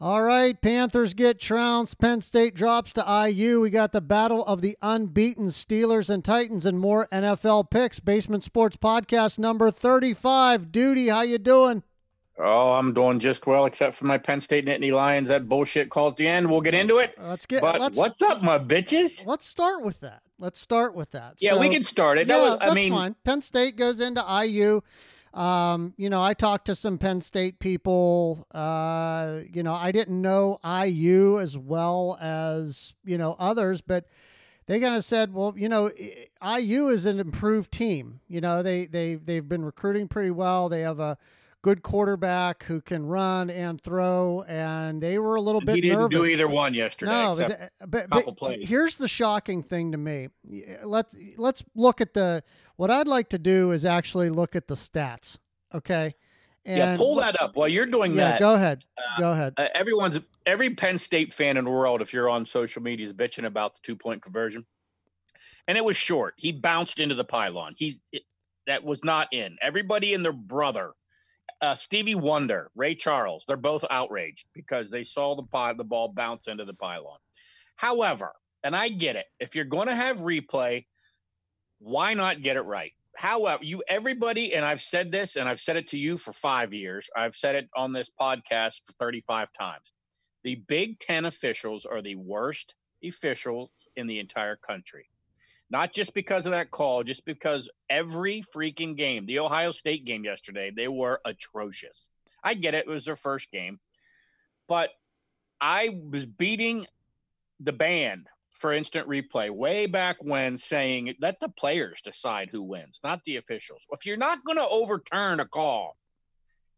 All right, Panthers get trounced. Penn State drops to IU. We got the battle of the unbeaten Steelers and Titans and more NFL picks. Basement Sports Podcast number 35. Duty, how you doing? Oh, I'm doing just well, except for my Penn State Nittany Lions. That bullshit call at the end. We'll get into it. Uh, let's get. But let's, what's up, my bitches? Let's start with that. Let's start with that. Yeah, So- we can start it. That yeah, was, I that's mean, fine. Penn State goes into IU. Um, you know, I talked to some Penn State people. Uh, you know, I didn't know IU as well as you know others, but they kind of said, well, you know, IU is an improved team. You know, they they they've been recruiting pretty well. They have a good quarterback who can run and throw, and they were a little bit he didn't nervous. do either one yesterday. No, except but, but, couple but plays. here's the shocking thing to me. Let's let's look at the. What I'd like to do is actually look at the stats. Okay. yeah, pull that up while you're doing Yeah, that. go ahead. go ahead. uh, everyone's every Penn State fan in the world, if you're on social media, is bitching about the two point conversion, and it was short. He bounced into the pylon. He's it, that was not in. Everybody and their brother, uh, Stevie Wonder, Ray Charles, they're both outraged because they saw the pie, the ball bounce into the pylon. However, and I get it, if you're going to have replay, why not get it right? However, you everybody, and I've said this, and I've said it to you for five years. I've said it on this podcast for 35 times. The Big Ten officials are the worst officials in the entire country. Not just because of that call, just because every freaking game, the Ohio State game yesterday, they were atrocious. I get it, it was their first game, but I was beating the band for instant replay way back when saying let the players decide who wins, not the officials. If you're not going to overturn a call,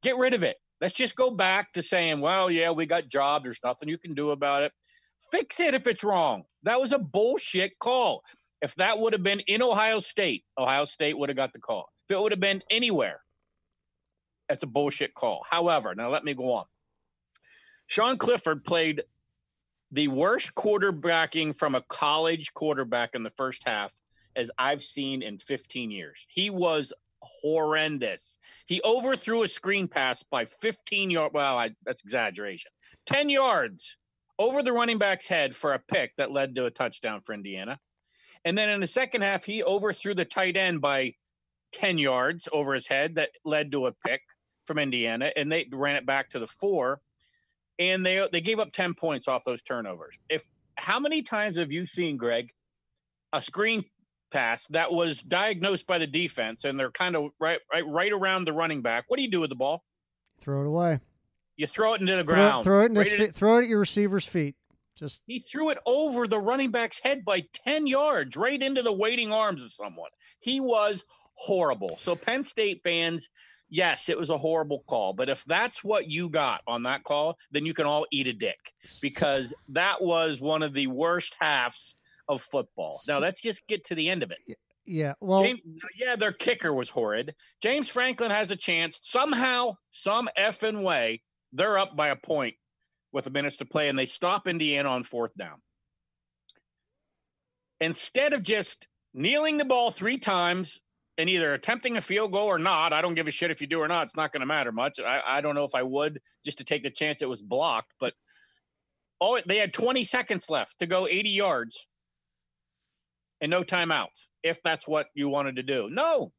get rid of it. Let's just go back to saying, well, yeah, we got job. There's nothing you can do about it. Fix it if it's wrong. That was a bullshit call. If that would have been in Ohio State, Ohio State would have got the call. If it would have been anywhere, that's a bullshit call. However, now let me go on. Sean Clifford played the worst quarterbacking from a college quarterback in the first half as I've seen in 15 years. He was horrendous. He overthrew a screen pass by 15 yards. Well, I, that's exaggeration. 10 yards over the running back's head for a pick that led to a touchdown for Indiana. And then in the second half, he overthrew the tight end by 10 yards over his head that led to a pick from Indiana. And they ran it back to the four and they they gave up 10 points off those turnovers. If how many times have you seen Greg a screen pass that was diagnosed by the defense and they're kind of right right right around the running back? What do you do with the ball? Throw it away. You throw it into the Throw, ground. throw it Right feet, throw it at your receiver's feet. Just He threw it over the running back's head by 10 yards, right into the waiting arms of someone. He was horrible. So, Penn State fans, yes, it was a horrible call. But if that's what you got on that call, then you can all eat a dick because that was one of the worst halves of football. Now, let's just get to the end of it. yeah. Well, James, yeah, their kicker was horrid. James Franklin has a chance. Somehow, some effing way, they're up by a point with a minutes to play, and they stop Indiana on fourth down. Instead of just kneeling the ball three times and either attempting a field goal or not, I don't give a shit if you do or not. It's not going to matter much. I, I don't know if I would just to take the chance it was blocked, but oh, they had 20 seconds left to go 80 yards and no timeouts if that's what you wanted to do. No.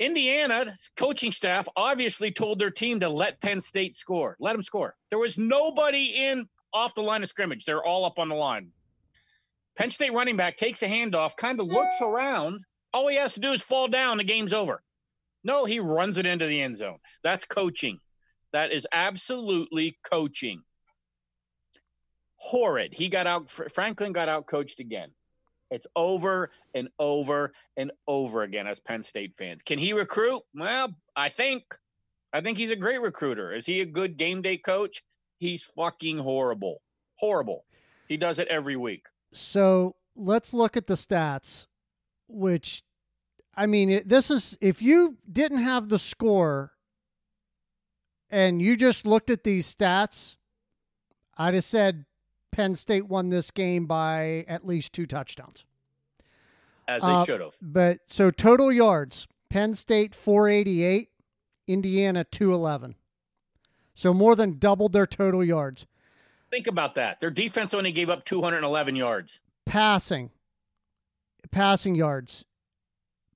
Indiana coaching staff obviously told their team to let Penn State score. Let them score. There was nobody in off the line of scrimmage. They're all up on the line. Penn State running back takes a handoff, kind of looks around. All he has to do is fall down. The game's over. No, he runs it into the end zone. That's coaching. That is absolutely coaching. Horrid. He got out. Franklin got out coached again. It's over and over and over again as Penn State fans. Can he recruit? Well, I think. I think he's a great recruiter. Is he a good game day coach? He's fucking horrible. Horrible. He does it every week. so let's look at the stats, which, I mean, it, this is if you didn't have the score and you just looked at these stats, I'd have said Penn State won this game by at least two touchdowns. As they Uh, should have. But so total yards, Penn State 488, Indiana 211. So more than doubled their total yards. Think about that. Their defense only gave up 211 yards. Passing. Passing yards.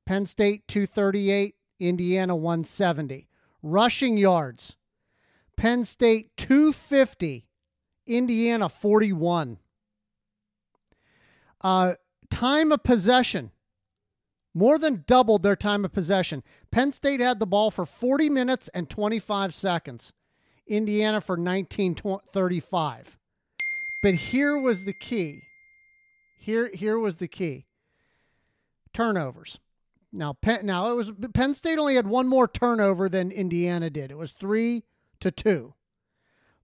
Penn State 238, Indiana 170. Rushing yards. Penn State 250, Indiana 41. Uh, time of possession. More than doubled their time of possession. Penn State had the ball for 40 minutes and 25 seconds. Indiana for 1935. But here was the key. Here here was the key. Turnovers. Now Penn, now it was Penn State only had one more turnover than Indiana did. It was 3 to 2.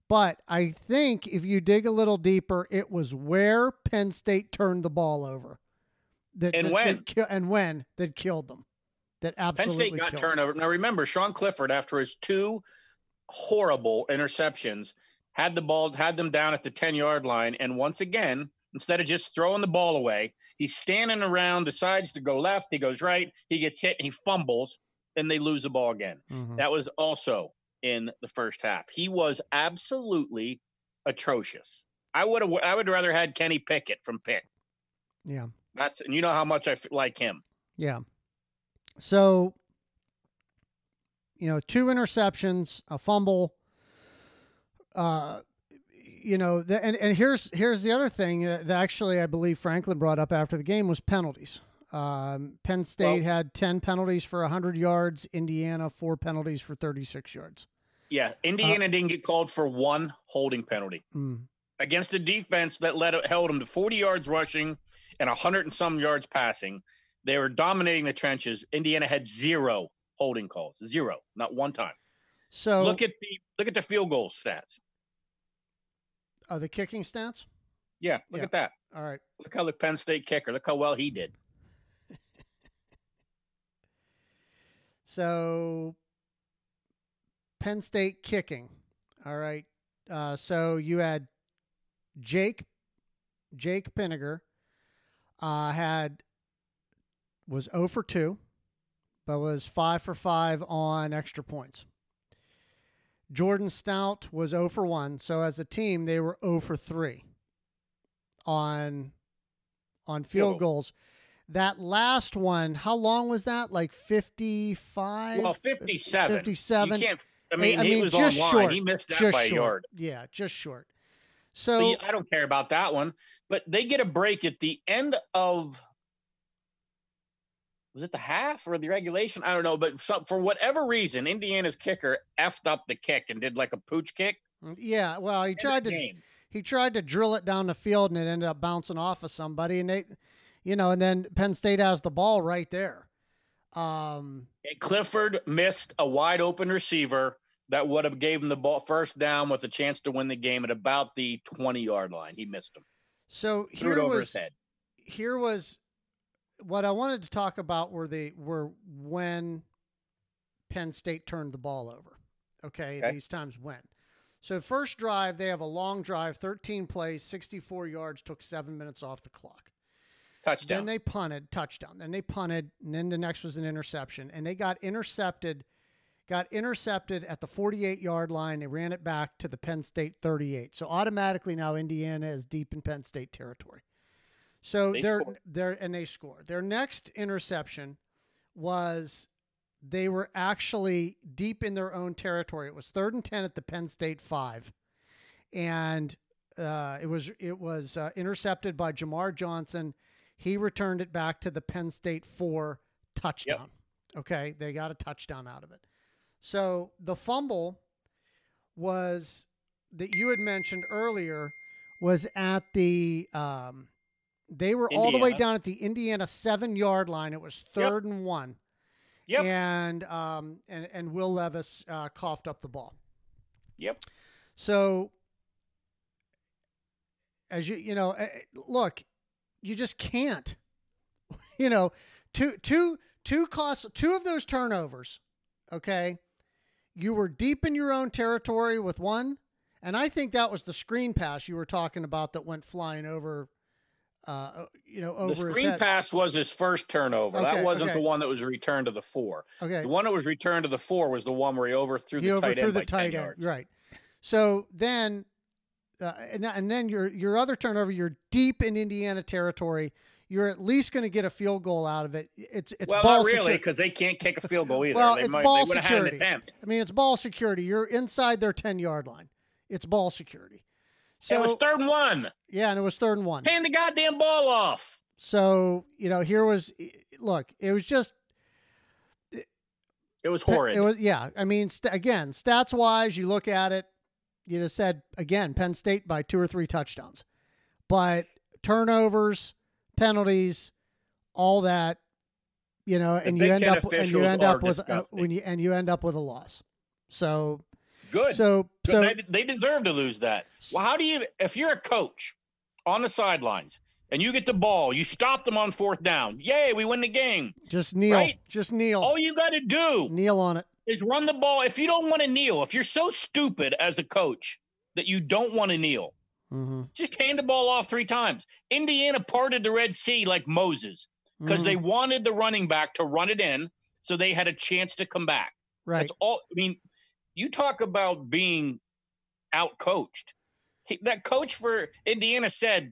But I think if you dig a little deeper, it was where Penn State turned the ball over. That And when? ki- and when that killed them. That absolutely Penn State got killed them. turnover. Now remember, Sean Clifford, after his two horrible interceptions, had the ball, had them down at the 10 yard line. And once again, instead of just throwing the ball away, he's standing around, decides to go left, he goes right, he gets hit, he fumbles, and they lose the ball again. Mhm. That was also in the first half. He was absolutely atrocious. I would have I would rather had Kenny Pickett from Pitt. Yeah. That's and you know how much I f- like him. Yeah. So, you know, two interceptions, a fumble. Uh, you know, the, and and here's here's the other thing that, actually I believe Franklin brought up after the game was penalties. Um, Penn State Well- had ten penalties for hundred yards. Indiana four penalties for thirty six yards. Yeah, Indiana didn't get called for one holding penalty Mm. against a defense that led held them to 40 yards rushing and 100 and some yards passing. They were dominating the trenches. Indiana had zero holding calls, zero, not one time. So Look at the look at the field goal stats. Uh, the kicking stats. Yeah, look Yeah. at that. All right. Look how the Penn State kicker. Look how well he did. So Penn State kicking. All right. Uh, so you had Jake Jake Pinegar uh, had was 0 for 2, but was 5 for 5 on extra points. Jordan Stout was 0 for 1. So as a team, they were 0 for 3 on on field goals. That last one, how long was that? Like 55? Well, 57. 57. You can't. I mean, I he mean, was just online. short. He missed that by a short. yard. Yeah, just short. So So, you- I don't care about that one. But they get a break at the end of was it the half or the regulation? I don't know. But some, for whatever reason, Indiana's kicker effed up the kick and did like a pooch kick. yeah, well, he tried to game. he tried to drill it down the field and it ended up bouncing off of somebody and they you know, and then Penn State has the ball right there. Um And Clifford missed a wide open receiver that would have gave him the ball first down with a chance to win the game at about the 20 yard line. He missed him. so Threw it here over was his head. here was what I wanted to talk about were the were when Penn State turned the ball over. Okay, Okay. these times when. So first drive, they have a long drive, 13 plays, 64 yards, took seven minutes off the clock. Touchdown. Then they punted, touchdown. Then they punted, and then the next was an interception. And they got intercepted, got intercepted at the 48 yard line. They ran it back to the Penn State 38. So automatically now Indiana is deep in Penn State territory. So They they're scored. they're and they scored. Their next interception was they were actually deep in their own territory. It was third and ten at the Penn State five, and uh, it was it was uh, intercepted by Jamar Johnson. He returned it back to the Penn State four touchdown. Okay, they got a touchdown out of it. So the fumble was that you had mentioned earlier was at the um, they were all the way down at the Indiana seven yard line. It was Yep. third and one. Yep. And um and and Will Levis uh, coughed up the ball. Yep. So as you you know, eh, eh, look, you just can't. You know, two two two costs two of those turnovers. Okay, you were deep in your own territory with one, and I think that was the screen pass you were talking about that went flying over. Uh, you know, over the screen pass was his first turnover. Okay, that wasn't okay. the one that was returned to the four. Okay, The one that was returned to the four was the one where he overthrew he the tight end the by 10 end, yards. right? So then, uh, and, and then your your other turnover, you're deep in Indiana territory. You're at least going to get a field goal out of it. It's it's well, ball not really, because they can't kick a field goal either. Well, they it's might, ball they would had an security. attempt. I mean, it's ball security. You're inside their ten yard line. It's ball security. So it was third and one. yeah, and it was third and one. Hand the goddamn ball off. So you know, here was look. It was just It was horrid. It was yeah. I mean, st- again, stats wise, you look at it. You just said again, Penn State by two or three touchdowns, but turnovers, penalties, all that, you know, and Big you end up and you end up with uh, when you and you end up with a loss. So Good. so Good. so they, they deserve to lose that. Well, how do you, if you're a coach on the sidelines and you get the ball, you stop them on fourth down. Yay, we win the game. just kneel, right? just kneel, All you got to do kneel on it. is run the ball. If you don't want to kneel, if you're so stupid as a coach that you don't want to kneel, Mm-hmm. just hand the ball off three times. Indiana parted the Red Sea like Moses because Mm-hmm. they wanted the running back to run it in so they had a chance to come back. right. That's all. I mean, you talk about being out coached. That coach for Indiana said,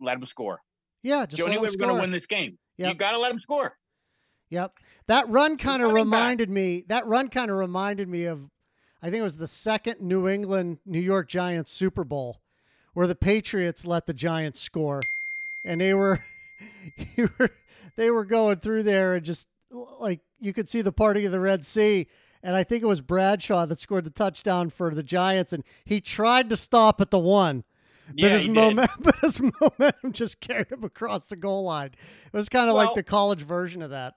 "Let him score. yeah, just let we're going to win this game. You Yep. got to let him score." Yep. That run kind of running back. reminded me. That run kind of reminded me of, I think it was the second New England New York Giants Super Bowl, where the Patriots let the Giants score, and they were, you were they were going through there and just like you could see the party of the Red Sea. And I think it was Bradshaw that scored the touchdown for the Giants, and he tried to stop at the one, but Yeah, his did. momentum, but his momentum just carried him across the goal line. It was kind of like the college version of that.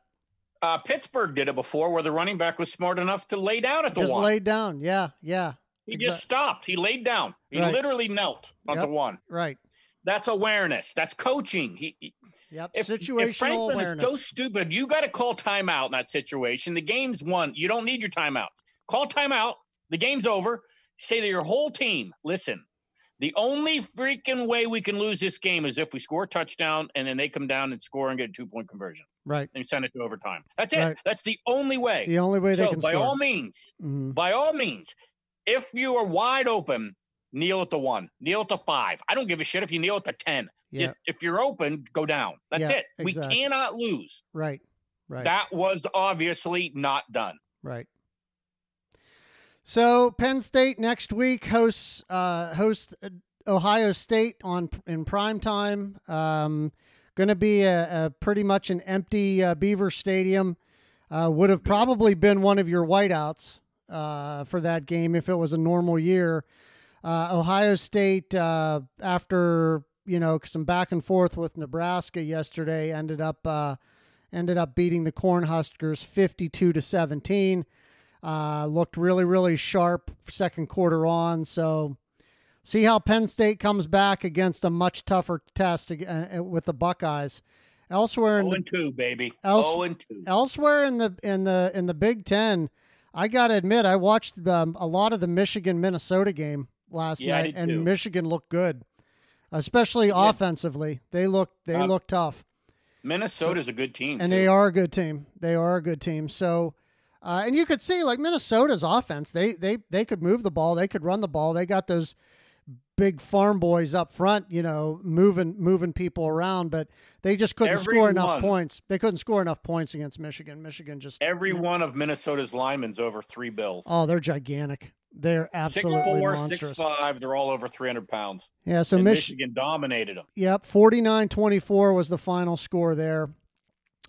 Uh, Pittsburgh did it before, where the running back was smart enough to lay down at the just one. Just laid down. Yeah, yeah, he just stopped. He laid down. He Right. literally knelt on Yep. the one. right. That's awareness. That's coaching. He, he- Yep. if, Situational if Franklin awareness. is so stupid, you got to call timeout in that situation. The game's won. You don't need your timeouts. Call timeout. The game's over. Say to your whole team, listen, the only freaking way we can lose this game is if we score a touchdown and then they come down and score and get a two point conversion right. and send it to overtime. That's it. Right. That's the only way. The only way they so can by score. all means, Mhm. by all means, if you are wide open, kneel at the one, kneel at the five. I don't give a shit if you kneel at the 10. Yeah. Just if you're open, go down. That's Yeah, it. We cannot lose. Right. Right. That was obviously not done. Right. So Penn State next week hosts uh, hosts uh, Ohio State on in prime time. Um, going to be a, a pretty much an empty uh, Beaver Stadium. Uh, would have probably been one of your whiteouts uh, for that game if it was a normal year. Uh, Ohio State, uh, after you know some back and forth with Nebraska yesterday, ended up uh, ended up beating the Cornhuskers fifty-two to seventeen. Uh, looked really, really sharp second quarter on. So, see how Penn State comes back against a much tougher test uh, with the Buckeyes. Elsewhere in 0 the 2, baby. Else- 0 and 2. elsewhere in the in the in the Big Ten, I got to admit I watched um, a lot of the Michigan Minnesota game last Yeah, night, and too. Michigan looked good, especially Yeah. offensively. They look they Um, look tough, Minnesota's a good team. and too. they are a good team. They are a good team. So. Uh, and you could see like Minnesota's offense, they they they could move the ball, they could run the ball. They got those big farm boys up front, you know, moving moving people around, but they just couldn't score enough points. They couldn't score enough points against Michigan. Michigan just Every one of Minnesota's linemen's over three bills. Oh, they're gigantic. They're Six absolutely four, monstrous. six five. They're all over 300 pounds. Yeah, so Mich- Michigan dominated them. Yep, 49-24 was the final score there.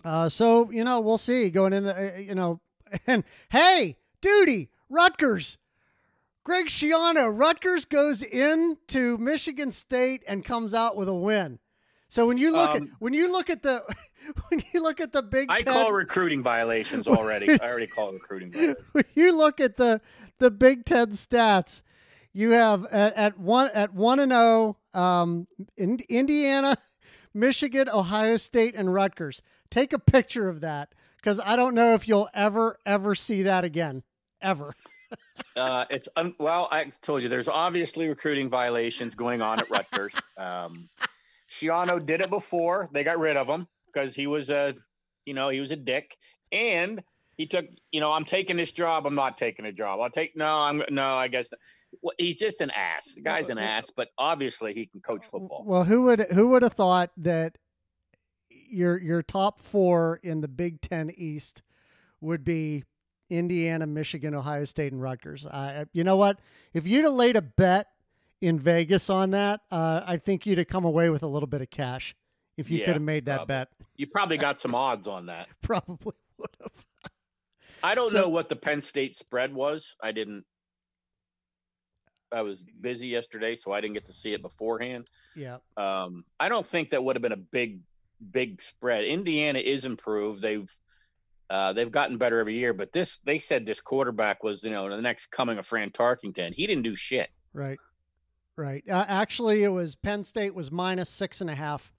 Uh, so, you know, we'll see going in the, uh, you know, and hey, duty, Rutgers. Greg Schiano, Rutgers goes into Michigan State and comes out with a win. So when you look at Um, when you look at the when you look at the Big I Ten, call recruiting violations already. I already call recruiting violations. when you look at the the Big Ten stats, you have at, at one at one and zero, um, in, Indiana, Michigan, Ohio State, and Rutgers. Take a picture of that because I don't know if you'll ever ever see that again, ever. Uh, it's un- well, I told you there's obviously recruiting violations going on at Rutgers. Um, Schiano did it before; they got rid of him because he was a, you know, he was a dick, and he took, you know, I'm taking this job. I'm not taking a job. I'll take no. I'm no. I guess Well, he's just an ass. The guy's an ass, but obviously he can coach football. Well, who would who would have thought that your your top four in the Big Ten East would be Indiana, Michigan, Ohio State, and Rutgers? Uh, you know what? If you'd have laid a bet in Vegas on that, uh, I think you'd have come away with a little bit of cash if you Yeah, could have made that probably. bet. You probably got some odds on that. Probably would have. I don't So- know what the Penn State spread was. I didn't. I was busy yesterday, so I didn't get to see it beforehand. Yeah. Um, I don't think that would have been a big, big spread. Indiana is improved. They've uh, they've gotten better every year, but this they said this quarterback was you know the next coming of Fran Tarkington. He didn't do shit. Right. Right. Uh, actually, it was Penn State was minus six and a half.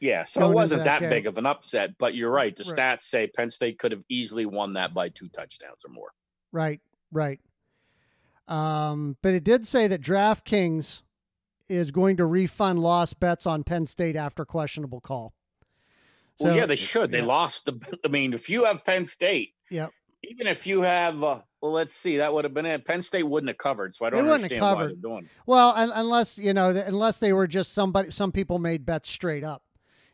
Yeah, so it wasn't that that, big of an upset. But you're right. The Right. stats say Penn State could have easily won that by two touchdowns or more. Right, right. Um, but it did say that DraftKings is going to refund lost bets on Penn State after questionable call. well, yeah, they should. They yeah. lost the. I mean, if you have Penn State, Yep. even if you have, uh, well, let's see, that would have been it. Penn State wouldn't have covered, so I don't understand why they're doing. it. Well, un- unless you know, th- unless they were just somebody, some people made bets straight up.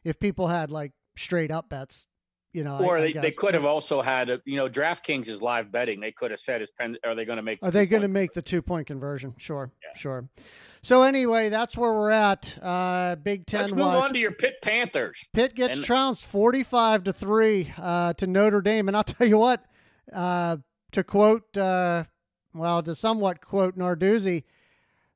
If people had like straight up bets, you know, Or I they, they could have also had, a, you know, DraftKings is live betting. They could have said, "Is Penn? Are they going to make? the Are they going to make the two point conversion? Sure, Yeah. sure. So anyway, that's where we're at. Uh, Big Ten Let's move on to your Pitt Panthers. Pitt gets And- trounced 45 to 3 uh, to Notre Dame. And I'll tell you what, uh, to quote, uh, well, to somewhat quote Narduzzi,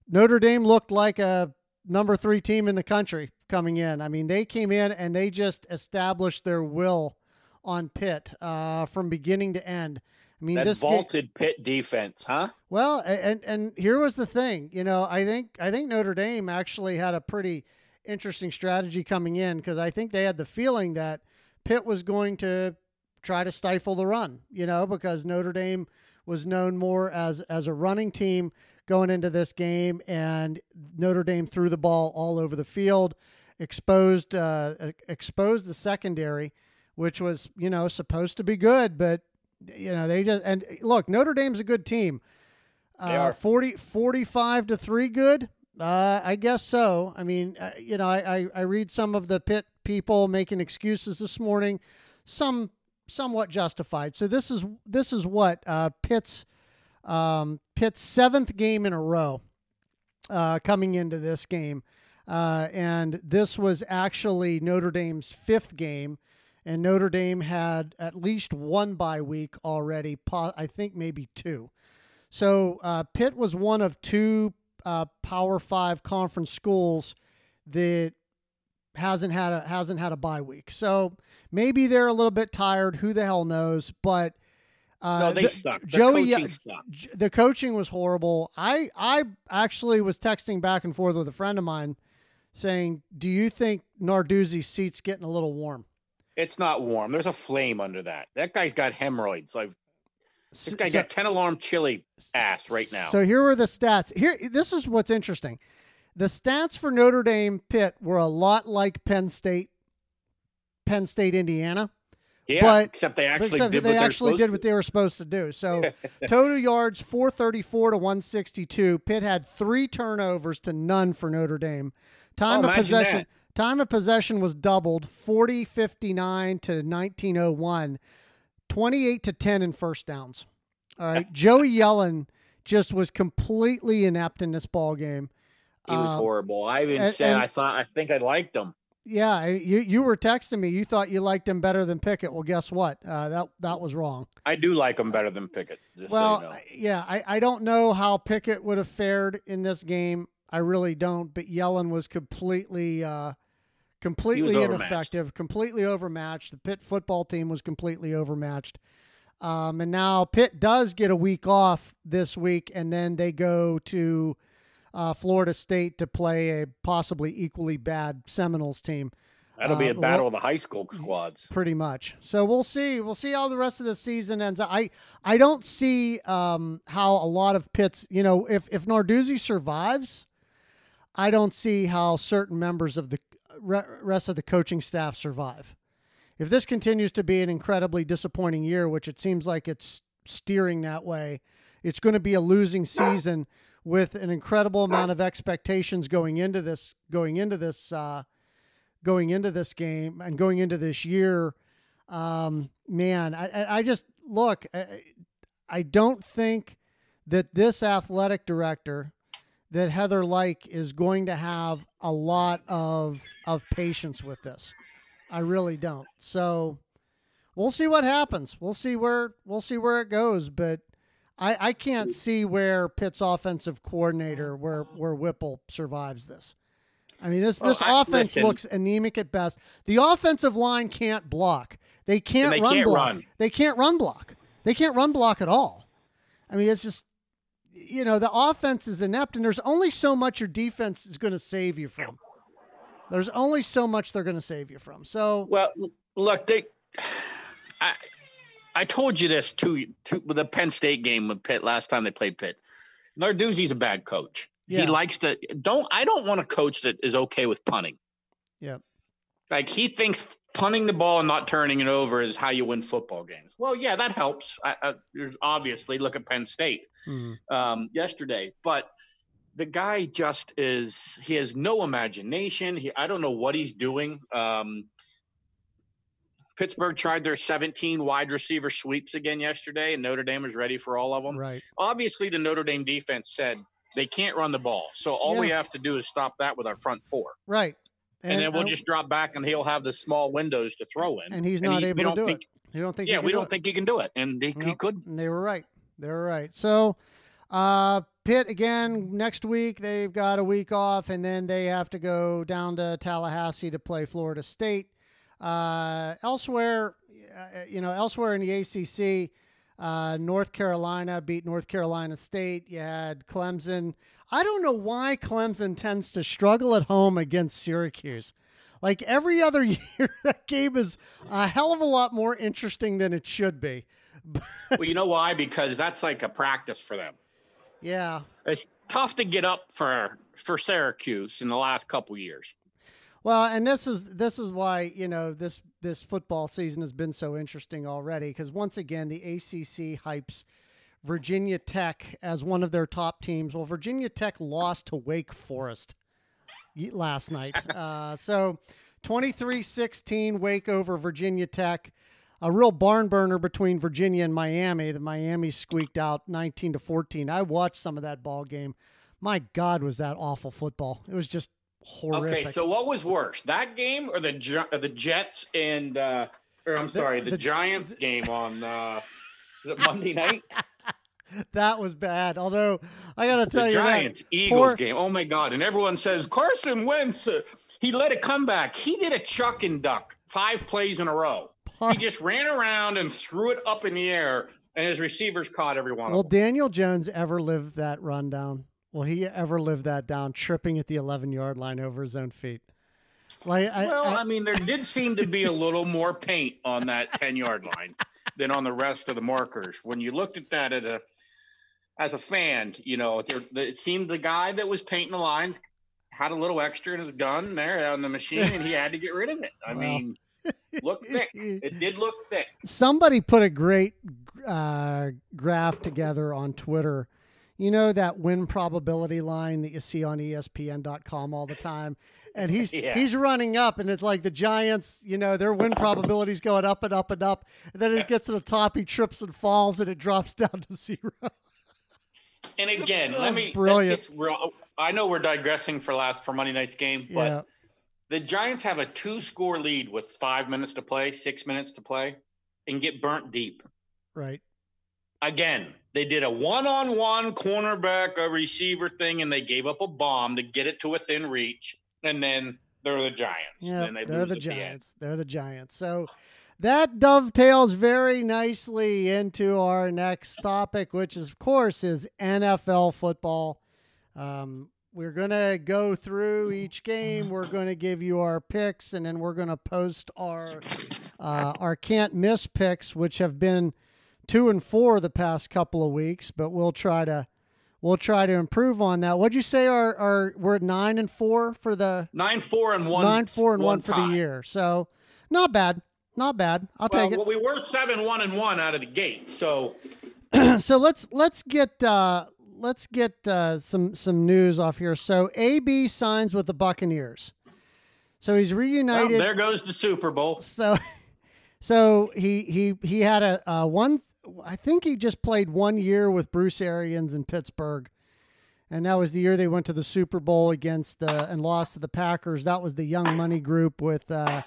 Notre Dame looked like a number three team in the country coming in. I mean, they came in and they just established their will on Pitt uh, from beginning to end. I mean, That this vaulted Pitt defense, huh? well, and and here was the thing, you know, I think I think Notre Dame actually had a pretty interesting strategy coming in because I think they had the feeling that Pitt was going to try to stifle the run, you know, because Notre Dame was known more as as a running team going into this game, and Notre Dame threw the ball all over the field, exposed uh, exposed the secondary, which was you know supposed to be good, but you know they just and look Notre Dame's a good team. They Uh, are. 40, 45 to three good. Uh, I guess so. I mean, uh, you know, I, I, I read some of the Pitt people making excuses this morning, some somewhat justified. So this is this is what uh, Pitt's um, Pitt's seventh game in a row uh, coming into this game, uh, and this was actually Notre Dame's fifth game, and Notre Dame had at least one bye week already. I think maybe two. So uh, Pitt was one of two uh, Power Five conference schools that hasn't had a hasn't had a bye week. So maybe they're a little bit tired. Who the hell knows? But uh, no, they the- suck. The Joey, coaching sucked. The coaching was horrible. I I actually was texting back and forth with a friend of mine, saying, "Do you think Narduzzi's seat's getting a little warm?" It's not warm. There's a flame under that. That guy's got hemorrhoids. Like this guy So- got ten alarm chili ass right now. So here were the stats. Here, this is what's interesting. The stats for Notre Dame Pitt were a lot like Penn State, Penn State, Indiana. yeah, but- except they actually except did they what actually did what they were supposed to do. So total yards 434 to 162. Pitt had three turnovers to none for Notre Dame. Time Oh, of possession that. time of possession was doubled 40 59 to 1901. 28 to 10 in first downs. All right. Joey Yellen just was completely inept in this ball game. He was Um, horrible. I even and- said and- I thought I think I liked him. Yeah, you you were texting me. You thought you liked him better than Pickett. Well, guess what? Uh, that that was wrong. I do like him better than Pickett. Just Well, so you know. Yeah, I, I don't know how Pickett would have fared in this game. I really don't. But Yellen was completely, uh, completely ineffective, completely overmatched. The Pitt football team was completely overmatched. Um, and now Pitt does get a week off this week, and then they go to uh, Florida State to play a possibly equally bad Seminoles team. That'll be uh, a battle well- of the high school squads. pretty much. So we'll see. We'll see how the rest of the season ends. I I don't see um, how a lot of Pitts. You know, if if Narduzzi survives, I don't see how certain members of the rest of the coaching staff survive. If this continues to be an incredibly disappointing year, which it seems like it's steering that way, it's going to be a losing season with an incredible amount of expectations going into this going into this uh, going into this game and going into this year. Um, man, I, I just look. I, I don't think that this athletic director that Heather Lyke is going to have a lot of of patience with this. I really don't. So we'll see what happens. We'll see where we'll see where it goes. But I, I can't see where Pitt's offensive coordinator where where Whipple survives this. I mean this this I- offense listen. looks anemic at best. The offensive line can't block. They can't they run can't block. run. They can't run block. They can't run block at all. I mean it's just you know the offense is inept and there's only so much your defense is going to save you from. There's only so much they're going to save you from. So Well, look, they. I, I told you this too, too with the Penn State game with Pitt last time they played Pitt. Narduzzi's a bad coach. Yeah. He likes to don't. I don't want a coach that is okay with punting. Yeah. Like he thinks punting the ball and not turning it over is how you win football games. Well, yeah, that helps. I, I, there's obviously look at Penn State Mhm. um, yesterday, but the guy just is. He has no imagination. He, I don't know what he's doing. Um, Pittsburgh tried their 17 wide receiver sweeps again yesterday, and Notre Dame was ready for all of them. right. Obviously, the Notre Dame defense said they can't run the ball, so all we have to do is stop that with our front four, Right. and, then we'll I- just drop back, and he'll have the small windows to throw in. and he's and not he- able to don't think- it. You don't think? yeah, he can we do don't it? think he can do it, and he, he Nope. could. And they were right. They were right. So, uh, Pitt again next week. They've got a week off, and then they have to go down to Tallahassee to play Florida State. Uh, elsewhere, uh, you know, elsewhere in the ACC, uh, North Carolina beat North Carolina State. You had Clemson. I don't know why Clemson tends to struggle at home against Syracuse. Like every other year, that game is a hell of a lot more interesting than it should be. Well, you know why? Because that's like a practice for them. Yeah. It's tough to get up for for Syracuse in the last couple years. Well, and this is this is why you know this this football season has been so interesting already because once again the ACC hypes Virginia Tech as one of their top teams. Well, Virginia Tech lost to Wake Forest last night, uh, so 23-16 Wake over Virginia Tech. A real barn burner between Virginia and Miami. The Miami squeaked out 19 to 14. I watched some of that ball game. My God, was that awful football? It was just horrific. Okay, so what was worse, that game or the or the Jets and uh, or I'm sorry, the, the- Giants game on uh, Monday night? that was bad. Although I got to tell the you Giants that Eagles poor- game. Oh my God! And everyone says Carson Wentz. Uh, he let it come back. He did a chuck and duck five plays in a row. He just ran around and threw it up in the air, and his receivers caught every one will of them. Daniel Jones ever live that run down? Will he ever live that down, tripping at the 11 yard line over his own feet? Like, I, Well, I- I mean, there did seem to be a little more paint on that 10 yard line than on the rest of the markers. When you looked at that as a as a fan, you know, it seemed the guy that was painting the lines had a little extra in his gun there on the machine, and he had to get rid of it. I Well. mean, look thick. It did look thick. somebody put a great uh, graph together on Twitter. You know that win probability line that you see on ESPN.com all the time, and he's Yeah. he's running up, and it's like the Giants. You know their win probability's going up and up and up, and then it gets to the top, he trips and falls, and it drops down to zero. And again, let me. brilliant. Just, I know we're digressing for last for Monday night's game, but yeah, the Giants have a two score lead with five minutes to play, six minutes to play, and get burnt deep. right. Again, they did a one on one cornerback, a receiver thing, and they gave up a bomb to get it to within reach. And then they're the Giants. Yeah, they they're lose the at the. Giants. they're the Giants. So that dovetails very nicely into our next topic, which is, of course, is NFL football. Um, we're gonna go through each game. We're gonna give you our picks, and then we're gonna post our uh, our can't miss picks, which have been two and four the past couple of weeks. But we'll try to we'll try to improve on that. What'd you say? Our our we're at nine and four for the Nine four and one. nine four and one, for the year. So not bad, not bad. I'll Well, take it. well, we were seven one and one out of the gate. So so let's let's get uh, let's get uh, some some news off here. So AB signs with the Buccaneers. So he's reunited. Well, there goes the Super Bowl. So, so he he he had a uh, one. I think he just played one year with Bruce Arians in Pittsburgh, and that was the year they went to the Super Bowl against the and lost to the Packers. That was the Young Money group with uh,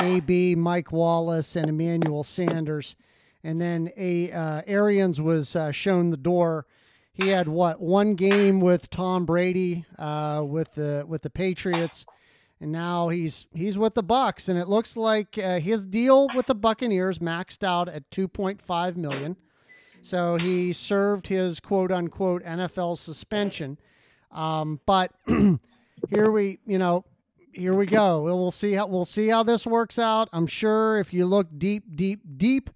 AB, Mike Wallace, and Emmanuel Sanders. And then a uh, Arians was uh, shown the door. He had what one game with Tom Brady uh, with the with the Patriots and now he's he's with the Bucs, and it looks like uh, his deal with the Buccaneers maxed out at 2.5 million. So he served his quote unquote NFL suspension. Um, but here we, you know, here we go. We'll see how we'll see how this works out. I'm sure if you look deep, deep, deep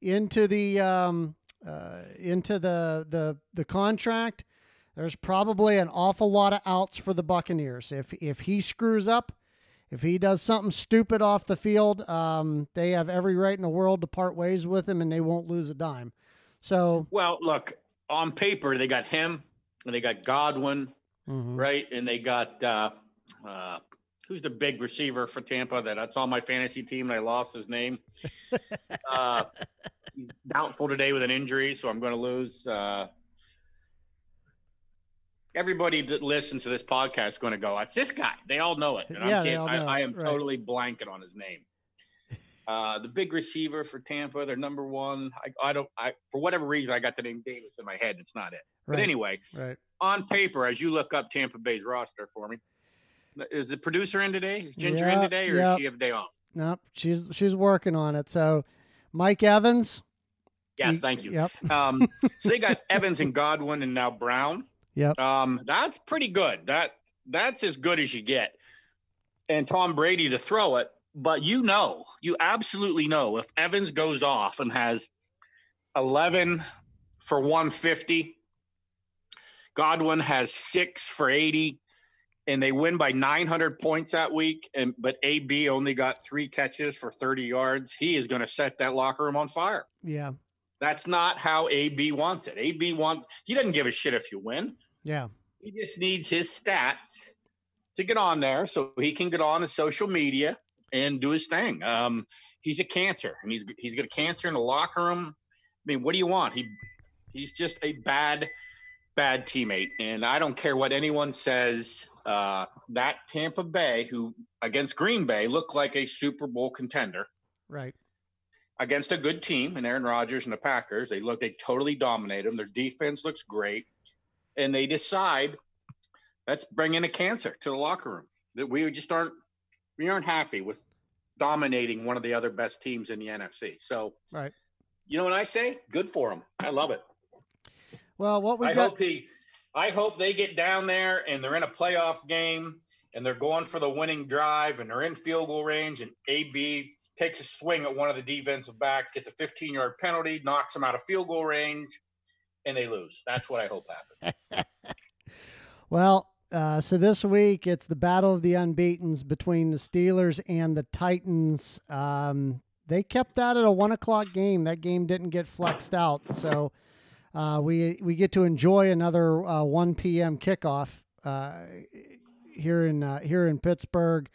into the um, uh, into the the the contract, there's probably an awful lot of outs for the Buccaneers. If if he screws up, if he does something stupid off the field, um, they have every right in the world to part ways with him, and they won't lose a dime. So, well, look on paper they got him, and they got Godwin, mm-hmm. right, and they got uh, uh, who's the big receiver for Tampa that that's on my fantasy team, and I lost his name. uh, he's doubtful today with an injury, so I'm going to lose. Uh, everybody that listens to this podcast is going to go, "It's this guy." They all know it. And yeah, they all know I, I am right. totally blanking on his name. Uh, the big receiver for Tampa, they're number one. I, I don't. I for whatever reason, I got the name Davis in my head. And it's not it. Right. But anyway, right. on paper, as you look up Tampa Bay's roster for me, is the producer in today? Is Ginger in today, or yep. does she have a day off? Nope, she's she's working on it. So, Mike Evans. Yes, thank you. Yep. Um, so they got Evans and Godwin, and now Brown. Yep. Um, that's pretty good. That that's as good as you get. And Tom Brady to throw it, but you know, you absolutely know if Evans goes off and has 11 for 150, Godwin has 6 for 80 and they win by 900 points that week and but AB only got 3 catches for 30 yards, he is going to set that locker room on fire. Yeah. That's not how AB wants it. AB wants he doesn't give a shit if you win. Yeah. He just needs his stats to get on there so he can get on the social media and do his thing. Um, he's a cancer and he's he's got a cancer in the locker room. I mean, what do you want? He he's just a bad bad teammate and I don't care what anyone says. Uh, that Tampa Bay who against Green Bay looked like a Super Bowl contender. Right. Against a good team and Aaron Rodgers and the Packers, they look they totally dominate them. Their defense looks great and they decide let's bring in a cancer to the locker room that we just aren't we aren't happy with dominating one of the other best teams in the NFC. So, right. You know what I say? Good for them. I love it. Well, what we I got... hope he I hope they get down there and they're in a playoff game and they're going for the winning drive and they're in field goal range and AB takes a swing at one of the defensive backs, gets a 15 yard penalty, knocks them out of field goal range, and they lose. That's what I hope happens. well, uh, so this week it's the battle of the unbeaten's between the Steelers and the Titans. Um, they kept that at a one o'clock game. That game didn't get flexed out, so uh, we we get to enjoy another uh, one p.m. kickoff uh, here in uh, here in Pittsburgh.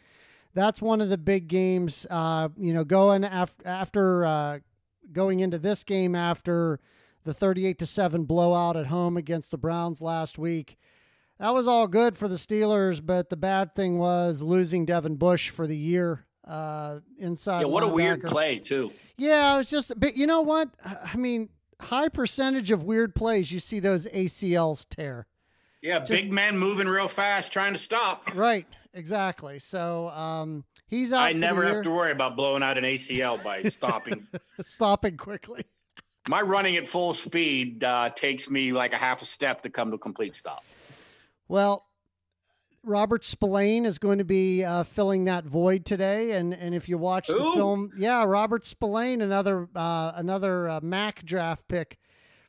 That's one of the big games. Uh, you know, going after after going into this game after the 38 to 7 blowout at home against the Browns last week. That was all good for the Steelers, but the bad thing was losing Devin Bush for the year uh, inside. Yeah, what linebacker. a weird play too. Yeah, it was just. But you know what? I mean, high percentage of weird plays. You see those ACLs tear. Yeah, just, big man moving real fast, trying to stop. Right, exactly. So um, he's out. I never have to worry about blowing out an ACL by stopping. stopping quickly my running at full speed uh, takes me like a half a step to come to a complete stop. Well, Robert Spillane is going to be uh, filling that void today, and and if you watch the film, yeah, Robert Spillane, another uh, another uh, Mac draft pick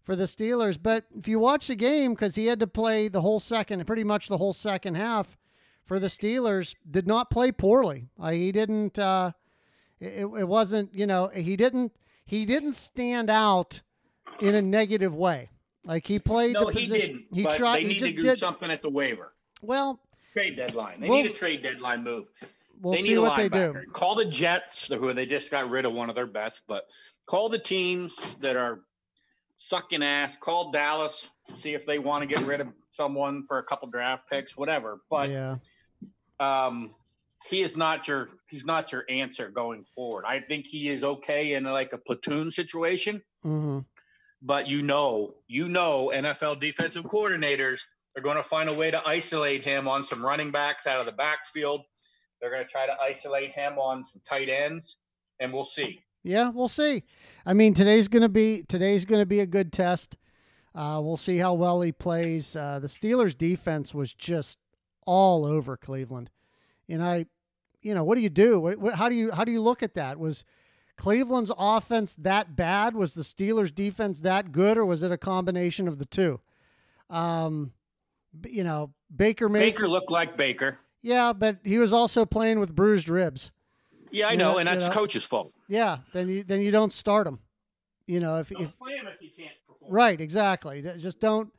for the Steelers. But if you watch the game, because he had to play the whole second, pretty much the whole second half for the Steelers, did not play poorly. Uh, he didn't. Uh, it, it wasn't. You know, he didn't he didn't stand out in a negative way. Like he played. No, the he position. didn't. He tried. They he need to do did. something at the waiver Well, trade deadline. They We'll- need a trade deadline move. we'll they see what they do. Call the Jets, who they just got rid of one of their best, but call the teams that are sucking ass. Call Dallas, see if they want to get rid of someone for a couple draft picks, whatever. But yeah. Um, he is not your he's not your answer going forward. I think he is okay in like a platoon situation, hmm but you know, you know, NFL defensive coordinators are going to find a way to isolate him on some running backs out of the backfield. They're going to try to isolate him on some tight ends, and we'll see. Yeah, we'll see. I mean, today's gonna be today's gonna be a good test. Uh, we'll see how well he plays. Uh, the Steelers' defense was just all over Cleveland, and I, you know, what do you do? What, what, how do you how do you look at that? Was Cleveland's offense that bad? Was the Steelers' defense that good, or was it a combination of the two? Um, you know, Baker Mayfield. Baker looked like Baker. Yeah, but he was also playing with bruised ribs. Yeah, I You know, know- and that's you know. coach's fault. Yeah, then you then you don't start him. You know, if, if play him if you can't perform. Right, exactly. Just don't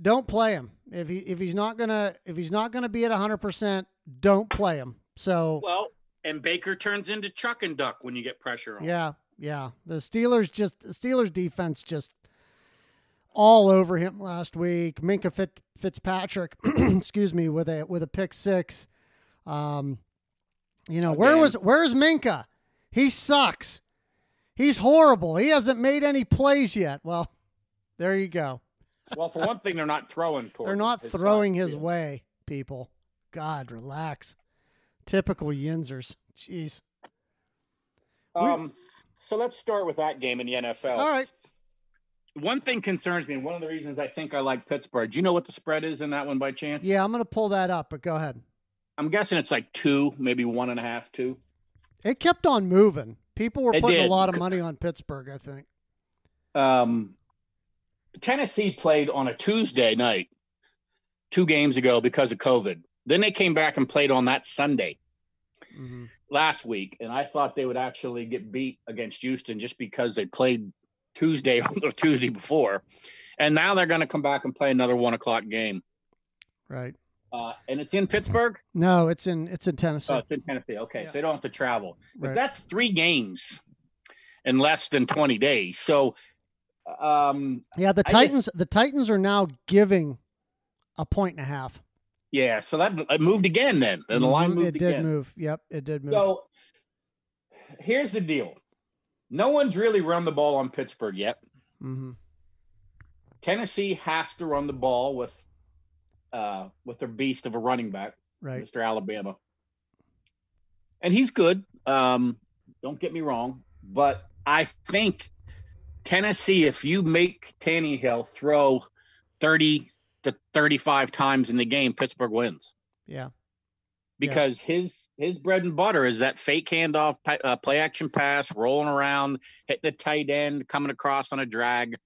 don't play him. If he if he's not gonna if he's not gonna be at hundred percent, don't play him. So Well, and Baker turns into Chuck and Duck when you get pressure on. yeah, yeah. The Steelers just the Steelers defense just all over him last week. Minkah Fit, Fitzpatrick, excuse me, with a with a pick six. Um, you know where was where's Minkah? He sucks. He's horrible. He hasn't made any plays yet. Well, there you go. Well, for one thing, they're not throwing. They're not his throwing his way, people. God, relax. Typical Yinzers. Jeez. Um, so let's start with that game in the NFL. All right. One thing concerns me, and one of the reasons I think I like Pittsburgh. Do you know what the spread is in that one by chance? Yeah, I'm going to pull that up, but go ahead. I'm guessing it's like two, maybe one and a half, two. It kept on moving. People were It putting a lot of money on Pittsburgh, I think. Um, Tennessee played on a Tuesday night two games ago because of COVID. Then they came back and played on that Sunday hmm last week, and I thought they would actually get beat against Houston just because they played Tuesday or Tuesday before, and now they're going to come back and play another one o'clock game, Right. uh, and it's in Pittsburgh. No, it's in it's in Tennessee. Oh, it's in Tennessee. Okay, Yeah. so they don't have to travel, but right. that's three games in less than twenty days. So, um, yeah, the I just- Titans the Titans are now giving a point and a half. yeah, so that it moved again. Then, then the line Mhm, moved It did again. move. Yep, it did move. So here's the deal. No one's really run the ball on Pittsburgh yet. Mm-hmm. Tennessee has to run the ball with uh with their beast of a running back, Right. Mr. Alabama. And he's good. Um, don't get me wrong, but I think Tennessee, if you make Tannehill throw 30 to 35 times in the game, Pittsburgh wins. Yeah. because his his bread and butter is that fake handoff, uh, play action pass, rolling around, hit the tight end, coming across on a drag.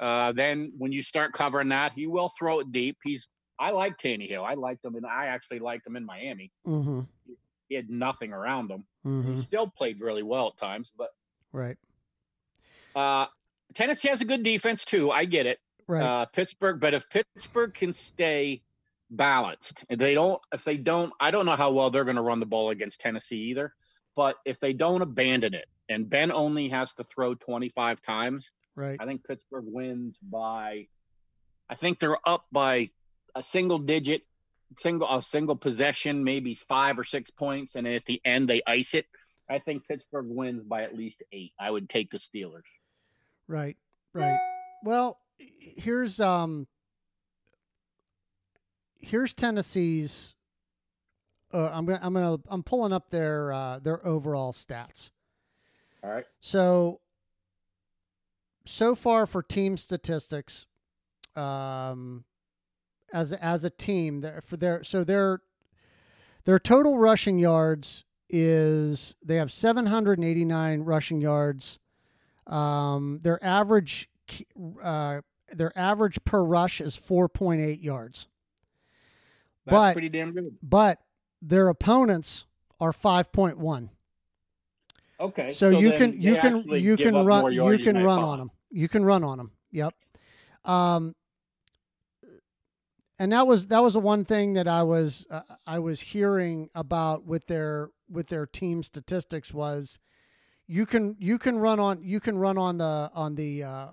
Uh, then when you start covering that, he will throw it deep. He's I like Tannehill. I liked him, and I actually liked him in Miami. hmm He had nothing around him. hmm He still played really well at times, but Right. Uh, Tennessee has a good defense too. I get it. Right. uh, Pittsburgh. But if Pittsburgh can stay balanced, if they don't, if they don't, I don't know how well they're going to run the ball against Tennessee either. But if they don't abandon it, and Ben only has to throw 25 times, right. I think Pittsburgh wins by. I think they're up by a single digit, single a single possession, maybe five or six points, and at the end they ice it. I think Pittsburgh wins by at least eight. I would take the Steelers. Right. Right. Well, here's um here's Tennessee's uh, I'm gonna I'm gonna I'm pulling up their uh, their overall stats. All right. So so far for team statistics, um, as as a team, they're- for their so their their total rushing yards is they have 789 rushing yards. Um, their average uh, their average per rush is 4.8 yards, That's But- pretty damn good. but their opponents are 5.1. Okay. So, you can you can you can run you can run on them. You can run on them. Yep. Um, and that was that was the one thing that I was uh, I was hearing about with their with their team statistics was you can you can run on you can run on the on the uh,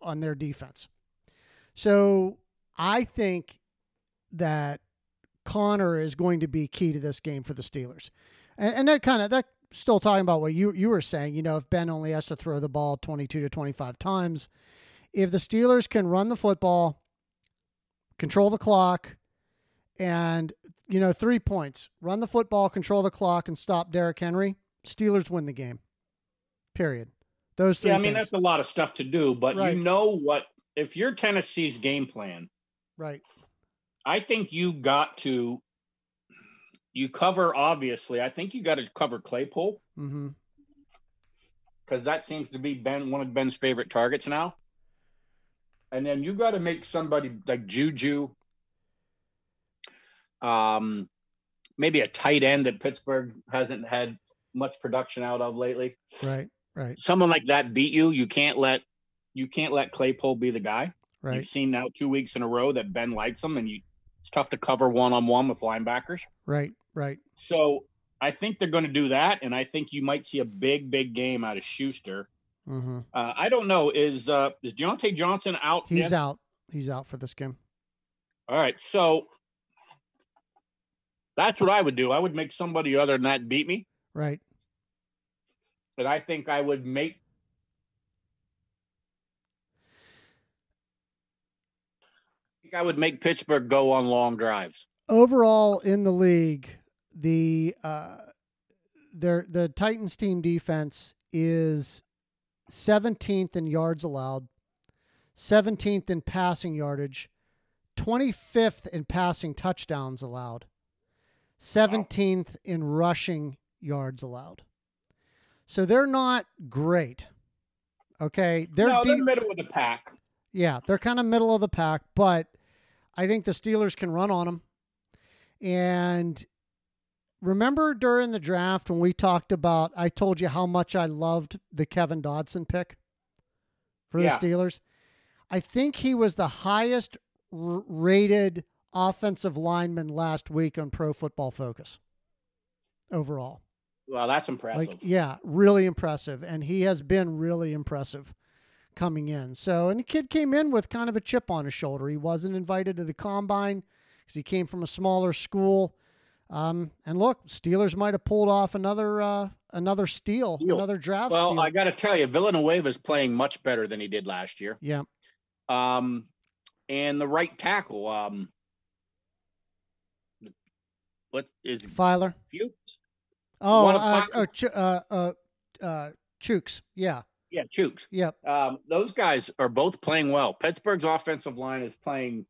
on their defense. So I think that Conner is going to be key to this game for the Steelers, and, and that kind of that still talking about what you you were saying. You know, if Ben only has to throw the ball twenty two to twenty five times, if the Steelers can run the football, control the clock, and you know three points: run the football, control the clock, and stop Derrick Henry. Steelers win the game. Period. Those three. Yeah, I mean things. that's a lot of stuff to do, but Right. you know what? If you're Tennessee's game plan, right. I think you got to you cover obviously. I think you got to cover Claypool Mm-hmm. because that seems to be Ben one of Ben's favorite targets now. And then you got to make somebody like Juju, um, maybe a tight end that Pittsburgh hasn't had much production out of lately. Right. Right. Someone like that beat you. You can't let you can't let Claypool be the guy. Right. You've seen now two weeks in a row that Ben likes him, and you it's tough to cover one on one with linebackers. Right. Right. So I think they're going to do that, and I think you might see a big, big game out of Schuster. Mm-hmm. Uh, I don't know. Is uh, is Diontae Johnson out? He's yet? out. He's out for this game. All right, so that's what I would do. I would make somebody other than that beat me, Right. And I think I would make. I think I would make Pittsburgh go on long drives. Overall in the league, the uh, their the Titans team defense is 17th in yards allowed, 17th in passing yardage, 25th in passing touchdowns allowed, 17th in rushing yards allowed. So they're not great. Okay, they're no, they're deep. middle of the pack. Yeah, they're kind of middle of the pack, but I think the Steelers can run on them. And remember during the draft when we talked about, I told you how much I loved the Kevin Dotson pick for the Yeah. Steelers. I think he was the highest r- rated offensive lineman last week on Pro Football Focus overall. Well, that's impressive. Like, yeah, really impressive. And he has been really impressive coming in. So, and the kid came in with kind of a chip on his shoulder. He wasn't invited to the combine because he came from a smaller school. Um, and look, Steelers might have pulled off another uh, another steal, Steal. another draft well, steal. I got to tell you, Villanueva is playing much better than he did last year. yeah, Um, and the right tackle, um, what is Filer. Fuchs? Oh, uh, five. oh, uh, uh, uh, Chooks. Yeah, Yeah, Chooks. yep, Um, those guys are both playing well. Pittsburgh's offensive line is playing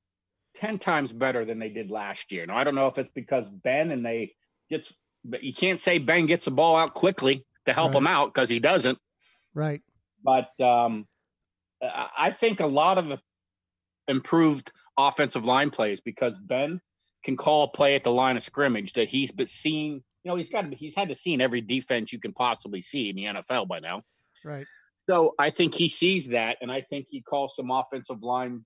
ten times better than they did last year. Now I don't know if it's because Ben and they gets, but you can't say Ben gets the ball out quickly to help Right. him out because he doesn't. right, But um, I I think a lot of the improved offensive line plays because Ben can call a play at the line of scrimmage that he's been seeing. You know, he's got to, he's had to see every defense you can possibly see in the NFL by now. right, So I think he sees that, and I think he calls some offensive line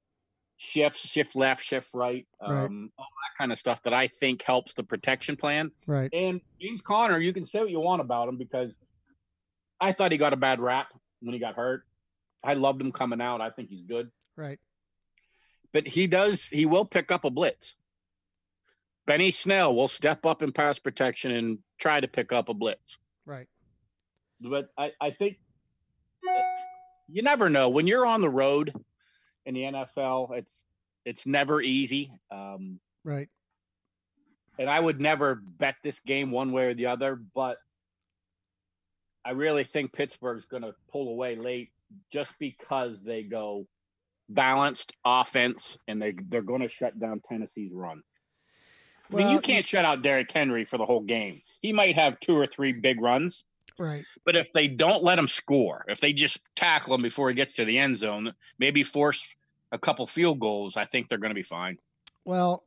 shifts, shift left, shift right, Right. um, all that kind of stuff that I think helps the protection plan. right, And James Conner, you can say what you want about him because I thought he got a bad rap when he got hurt. I loved him coming out. I think he's good, right. but he does. He will pick up a blitz. Benny Snell will step up in pass protection and try to pick up a blitz. Right. but I, I think you never know when you're on the road in the NFL. It's it's never easy, um, Right. and I would never bet this game one way or the other. But I really think Pittsburgh's going to pull away late just because they go balanced offense and they they're going to shut down Tennessee's run. I mean, you can't shut out Derrick Henry for the whole game. He might have two or three big runs. Right. But if they don't let him score, if they just tackle him before he gets to the end zone, maybe force a couple field goals, I think they're going to be fine. Well,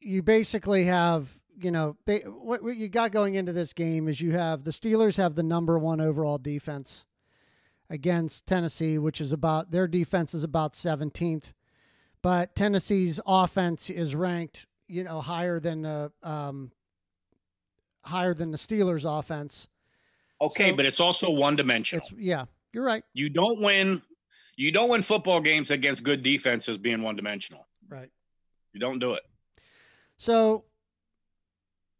you basically have, you know, ba- what, what you got going into this game is you have the Steelers have the number one overall defense against Tennessee, which is about their defense is about 17th. but Tennessee's offense is ranked, you know, higher than the um, higher than the Steelers' offense. Okay, So- but it's also one dimensional. It's yeah, you're right. You don't win. You don't win football games against good defenses being one dimensional. Right. You don't do it. So,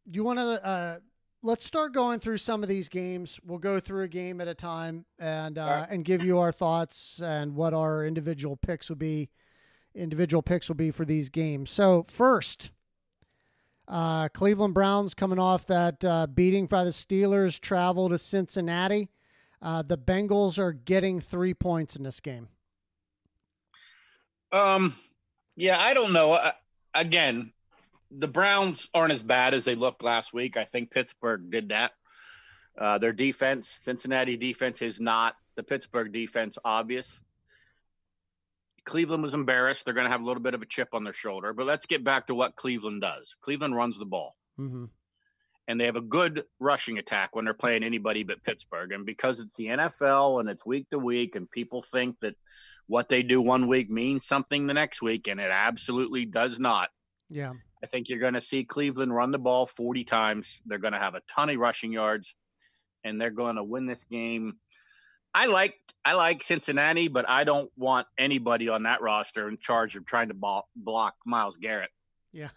you want to uh, let's start going through some of these games. We'll go through a game at a time and uh, right. and give you our thoughts and what our individual picks will be. Individual picks will be for these games. So first, uh, Cleveland Browns coming off that uh, beating by the Steelers, travel to Cincinnati. Uh, the Bengals are getting three points in this game. Um, yeah, I don't know. Uh, again, the Browns aren't as bad as they looked last week. I think Pittsburgh did that. Uh, their defense, Cincinnati defense, is not the Pittsburgh defense. Obvious. Cleveland was embarrassed. They're going to have a little bit of a chip on their shoulder. But let's get back to what Cleveland does. Cleveland runs the ball. Mm-hmm. and they have a good rushing attack when they're playing anybody but Pittsburgh. And because it's the NFL and it's week to week, and people think that what they do one week means something the next week, and it absolutely does not. Yeah. I think you're going to see Cleveland run the ball 40 times. They're going to have a ton of rushing yards, and they're going to win this game. I like I like Cincinnati, but I don't want anybody on that roster in charge of trying to ball, block Myles Garrett. Yeah.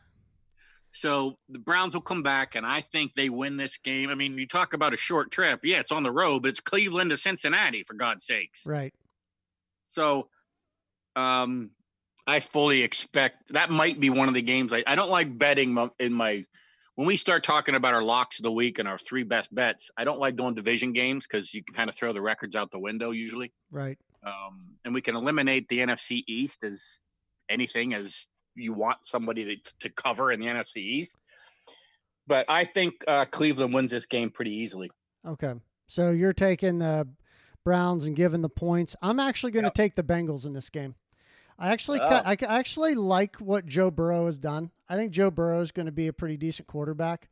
So the Browns will come back, and I think they win this game. I mean, you talk about a short trip. Yeah, it's on the road, but it's Cleveland to Cincinnati, for God's sakes. Right. So um, I fully expect that might be one of the games. I, I don't like betting in my when we start talking about our locks of the week and our three best bets. I don't like doing division games because you can kind of throw the records out the window usually. Right. Um, and we can eliminate the NFC East as anything as you want somebody to, to cover in the NFC East. But I think uh, Cleveland wins this game pretty easily. Okay. So you're taking the Browns and giving the points. I'm actually going to Yep. take the Bengals in this game. I actually Oh. cut, I I actually like what Joe Burrow has done. I think Joe Burrow is going to be a pretty decent quarterback,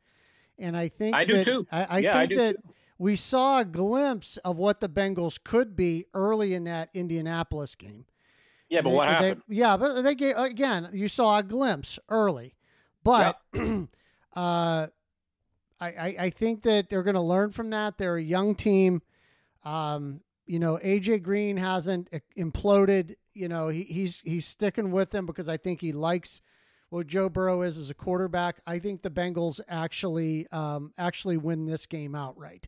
and I think I do that- too. I, I Yeah, think I do that too. we saw a glimpse of what the Bengals could be early in that Indianapolis game. Yeah, but They- what they- happened? yeah, but they gave again. You saw a glimpse early, but uh, I, I I think that they're going to learn from that. They're a young team. Um, you know, AJ Green hasn't imploded. You know, he, he's he's sticking with them because I think he likes what Joe Burrow is as a quarterback. I think the Bengals actually um, actually win this game outright.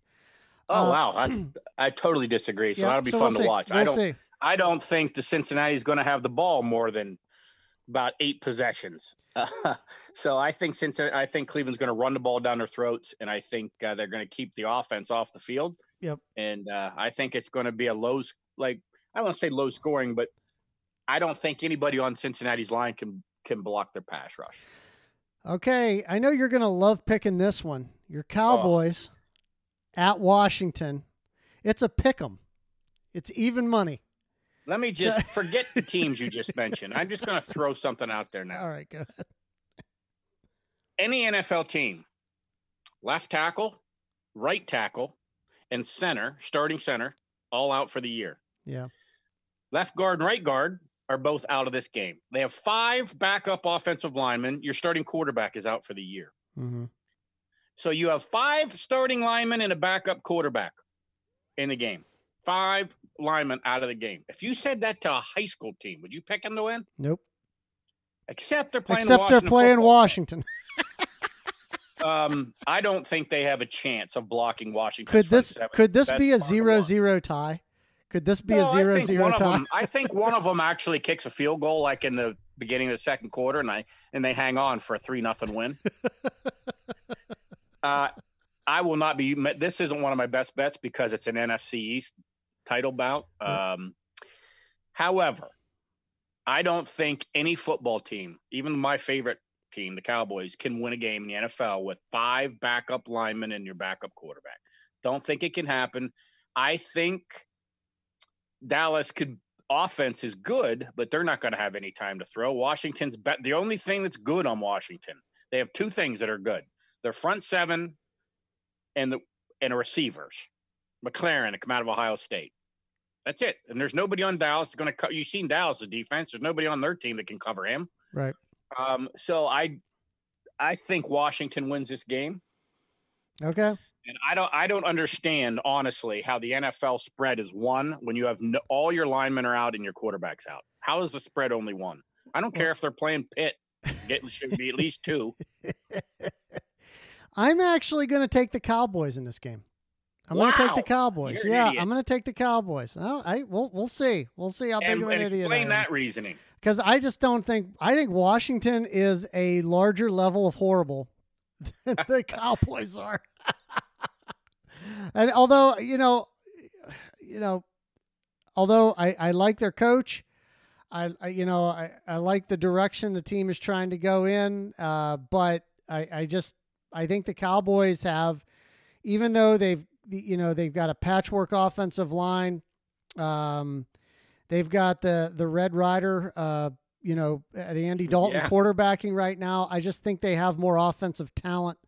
oh uh, wow, I, I totally disagree. So Yeah, that'll be so fun we'll to see. watch. I We'll don't. see. I don't think the Cincinnati is going to have the ball more than about eight possessions. so I think Cincinnati, I think Cleveland's going to run the ball down their throats, and I think uh, they're going to keep the offense off the field. Yep. And uh, I think it's going to be a low, like I don't want to say low scoring, but I don't think anybody on Cincinnati's line can can block their pass rush. Okay, I know you're going to love picking this one. Oh. Your Cowboys at Washington. It's a pick 'em. It's even money. Let me just forget the teams you just mentioned. I'm just going to throw something out there now. All right, go ahead. any NFL team, left tackle, right tackle, and center, starting center, all out for the year. Yeah. Left guard and right guard are both out of this game. They have five backup offensive linemen. Your starting quarterback is out for the year. hmm So you have five starting linemen and a backup quarterback in the game. Five linemen out of the game. If you said that to a high school team, would you pick them to win? Nope. Except they're playing. Except they're Washington playing football. Washington. Um, I don't think they have a chance of blocking Washington. Could this could this be a zero zero tie? Could this be a zero zero tie? Them, I think one of them actually kicks a field goal, like in the beginning of the second quarter, and I and they hang on for a three nothing win. uh, I will not be. This isn't one of my best bets because it's an NFC East title bout. Um, however, I don't think any football team, even my favorite team, the Cowboys, can win a game in the NFL with five backup linemen and your backup quarterback. Don't think it can happen. I think Dallas could offense is good, but they're not going to have any time to throw. Washington's bet the only thing that's good on Washington. They have two things that are good. Their front seven and the and the receivers. McLaurin to come out of Ohio State. That's it. And there's nobody on Dallas going to cut. You've seen Dallas' defense. There's nobody on their team that can cover him. Right. Um, so I, I think Washington wins this game. Okay. And I don't, I don't understand honestly how the NFL spread is one when you have no, all your linemen are out and your quarterbacks out. How is the spread only one? I don't care if they're playing Pitt. It should be at least two. I'm actually going to take the Cowboys in this game. I'm wow. going to take the Cowboys. You're yeah. I'm going to take the Cowboys. Oh, I we'll we'll see. We'll see how big And, of an idiot explain that reasoning. Because I just don't think I think Washington is a larger level of horrible than the Cowboys are. and although you know, you know, although I I like their coach. I, I you know I, I like the direction the team is trying to go in, uh, but I, I just I think the Cowboys have, even though they've you know they've got a patchwork offensive line, um, they've got the the Red Rider, uh, you know, at Andy Dalton Yeah. quarterbacking right now. I just think they have more offensive talent,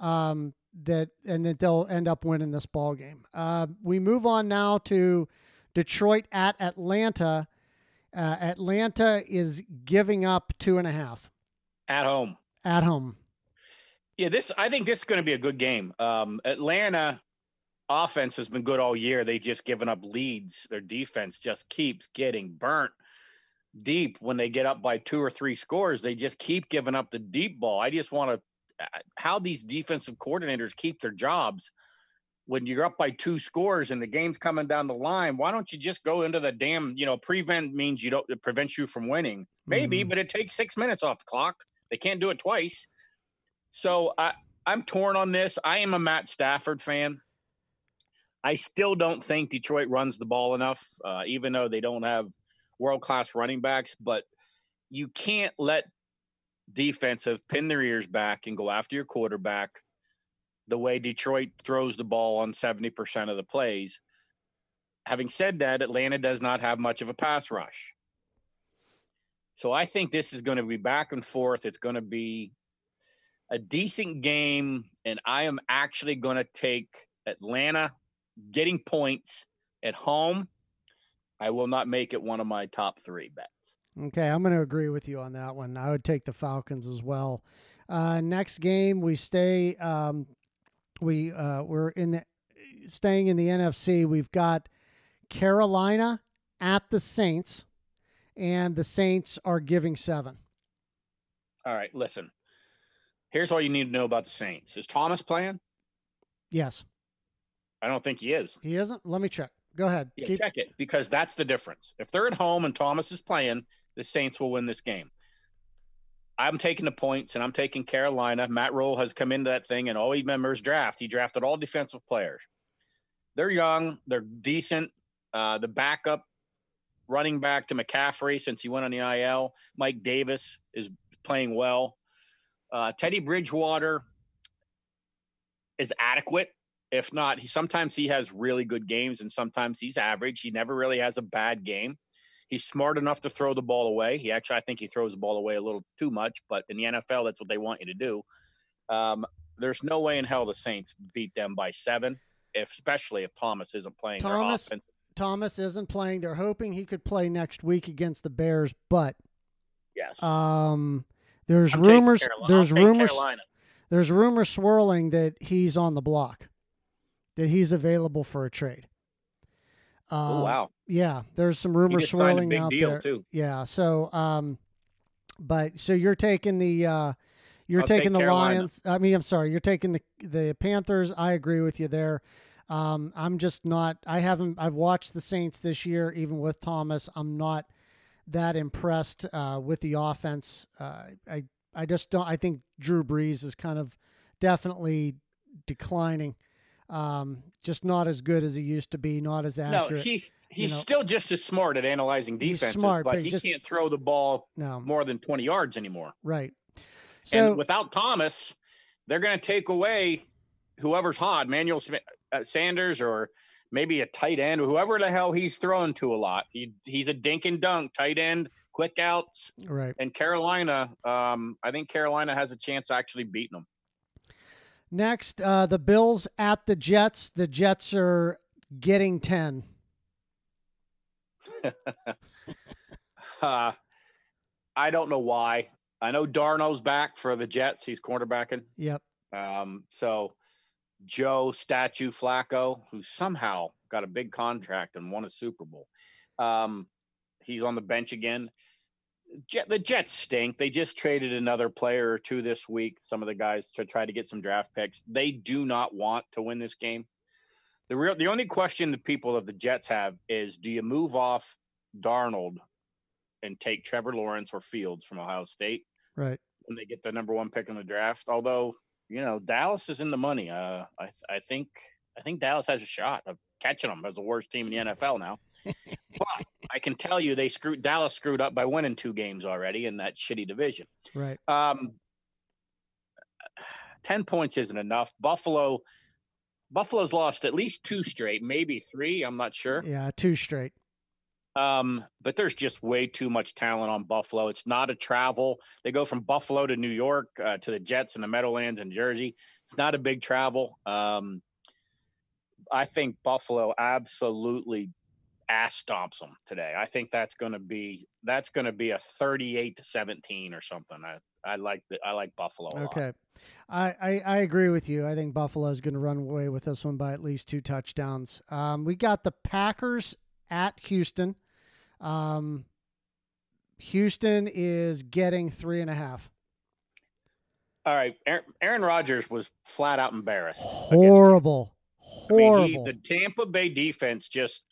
um, that and that they'll end up winning this ball game. Uh, we move on now to Detroit at Atlanta. Uh, Atlanta is giving up two and a half At home. at home. Yeah, this I think this is going to be a good game. Um, Atlanta offense has been good all year. They've just given up leads. Their defense just keeps getting burnt deep when they get up by two or three scores. They just keep giving up the deep ball. I just want to how these defensive coordinators keep their jobs when you're up by two scores and the game's coming down the line. Why don't you just go into the damn, you know, prevent means you don't it prevents you from winning. Maybe, Mhm. but it takes 6 minutes off the clock. They can't do it twice. So I I'm torn on this. I am a Matt Stafford fan. I still don't think Detroit runs the ball enough, uh, even though they don't have world class running backs. But you can't let defensive pin their ears back and go after your quarterback the way Detroit throws the ball on 70% of the plays. Having said that, Atlanta does not have much of a pass rush. So I think this is going to be back and forth. It's going to be a decent game, and I am actually going to take Atlanta getting points at home. I will not make it one of my top three bets. Okay, I'm going to agree with you on that one. I would take the Falcons as well. Uh, next game, we stay. Um, we uh, we're in the staying in the NFC. We've got Carolina at the Saints, and the Saints are giving seven. All right, listen. Here's all you need to know about the Saints. Is Thomas playing? Yes, I don't think he is. he isn't. Let me check. Go ahead. Yeah, Keep- check it because that's the difference. If they're at home and Thomas is playing, the Saints will win this game. I'm taking the points and I'm taking Carolina. Matt Rhule has come into that thing and all he remembers draft. He drafted all defensive players. They're young, they're decent. Uh, the backup running back to McCaffrey since he went on the IL, Mike Davis is playing well. Uh, Teddy Bridgewater is adequate. If not, he sometimes he has really good games and sometimes he's average. He never really has a bad game. He's smart enough to throw the ball away. He actually, I think he throws the ball away a little too much, but in the NFL, that's what they want you to do. Um, there's no way in hell the Saints beat them by seven, if, especially if Thomas isn't playing Thomas- their offense. Thomas isn't playing. They're hoping he could play next week against the Bears, but Yes. um, there's I'm rumors. There's rumors. Carolina. There's rumors swirling that he's on the block, that he's available for a trade. Uh, Oh wow. Yeah, there's some rumors swirling out there. too. Yeah, so um, but so you're taking the uh, you're I'll taking the Carolina. Lions. I mean, I'm sorry, you're taking the the Panthers. I agree with you there. Um, I'm just not. I haven't. I've watched the Saints this year, even with Thomas. I'm not that impressed uh, with the offense. Uh, I I just don't. I think Drew Brees is kind of definitely declining. Um, just not as good as he used to be. Not as accurate. No, accurate. he's he's know. still just as smart at analyzing defenses, smart, but but he just- can't throw the ball no, more than 20 yards anymore. right. So and without Thomas, they're going to take away whoever's hot, Manuel uh, Sanders or maybe a tight end or whoever the hell he's throwing to a lot. He he's a dink and dunk tight end, quick outs. right. And Carolina, um, I think Carolina has a chance of actually beating them. Next, uh, the Bills at the Jets. The Jets are getting ten. uh, I don't know why. I know Darnold's back for the Jets. He's quarterbacking. Yep. Um, so Joe Statue Flacco, who somehow got a big contract and won a Super Bowl, um, he's on the bench again. Jet, the Jets stink. They just traded another player or two this week. Some of the guys to try to get some draft picks. They do not want to win this game. The real, the only question the people of the Jets have is: Do you move off Darnold and take Trevor Lawrence or Fields from Ohio State? Right. When they get the number one pick in the draft, although you know Dallas is in the money. Uh, I I think I think Dallas has a shot of catching them as the worst team in the NFL now. but I can tell you they screwed Dallas screwed up by winning two games already in that shitty division. Right. Um, ten points isn't enough. Buffalo, Buffalo's lost at least two straight, maybe three. I'm not sure. Yeah, two straight. Um, but there's just way too much talent on Buffalo. It's not a travel. They go from Buffalo to New York uh, to the Jets and the Meadowlands and Jersey. It's not a big travel. Um, I think Buffalo absolutely ass stomps them today. I think that's going to be that's going to be a 38 to 17 or something. I I like the, I like Buffalo. okay. I, I, I, agree with you. I think Buffalo is going to run away with this one by at least two touchdowns. Um, we got the Packers at Houston. Um, Houston is getting three and a half. All right, Aaron, Aaron Rodgers was flat out embarrassed. Horrible, horrible. I mean, he, the Tampa Bay defense just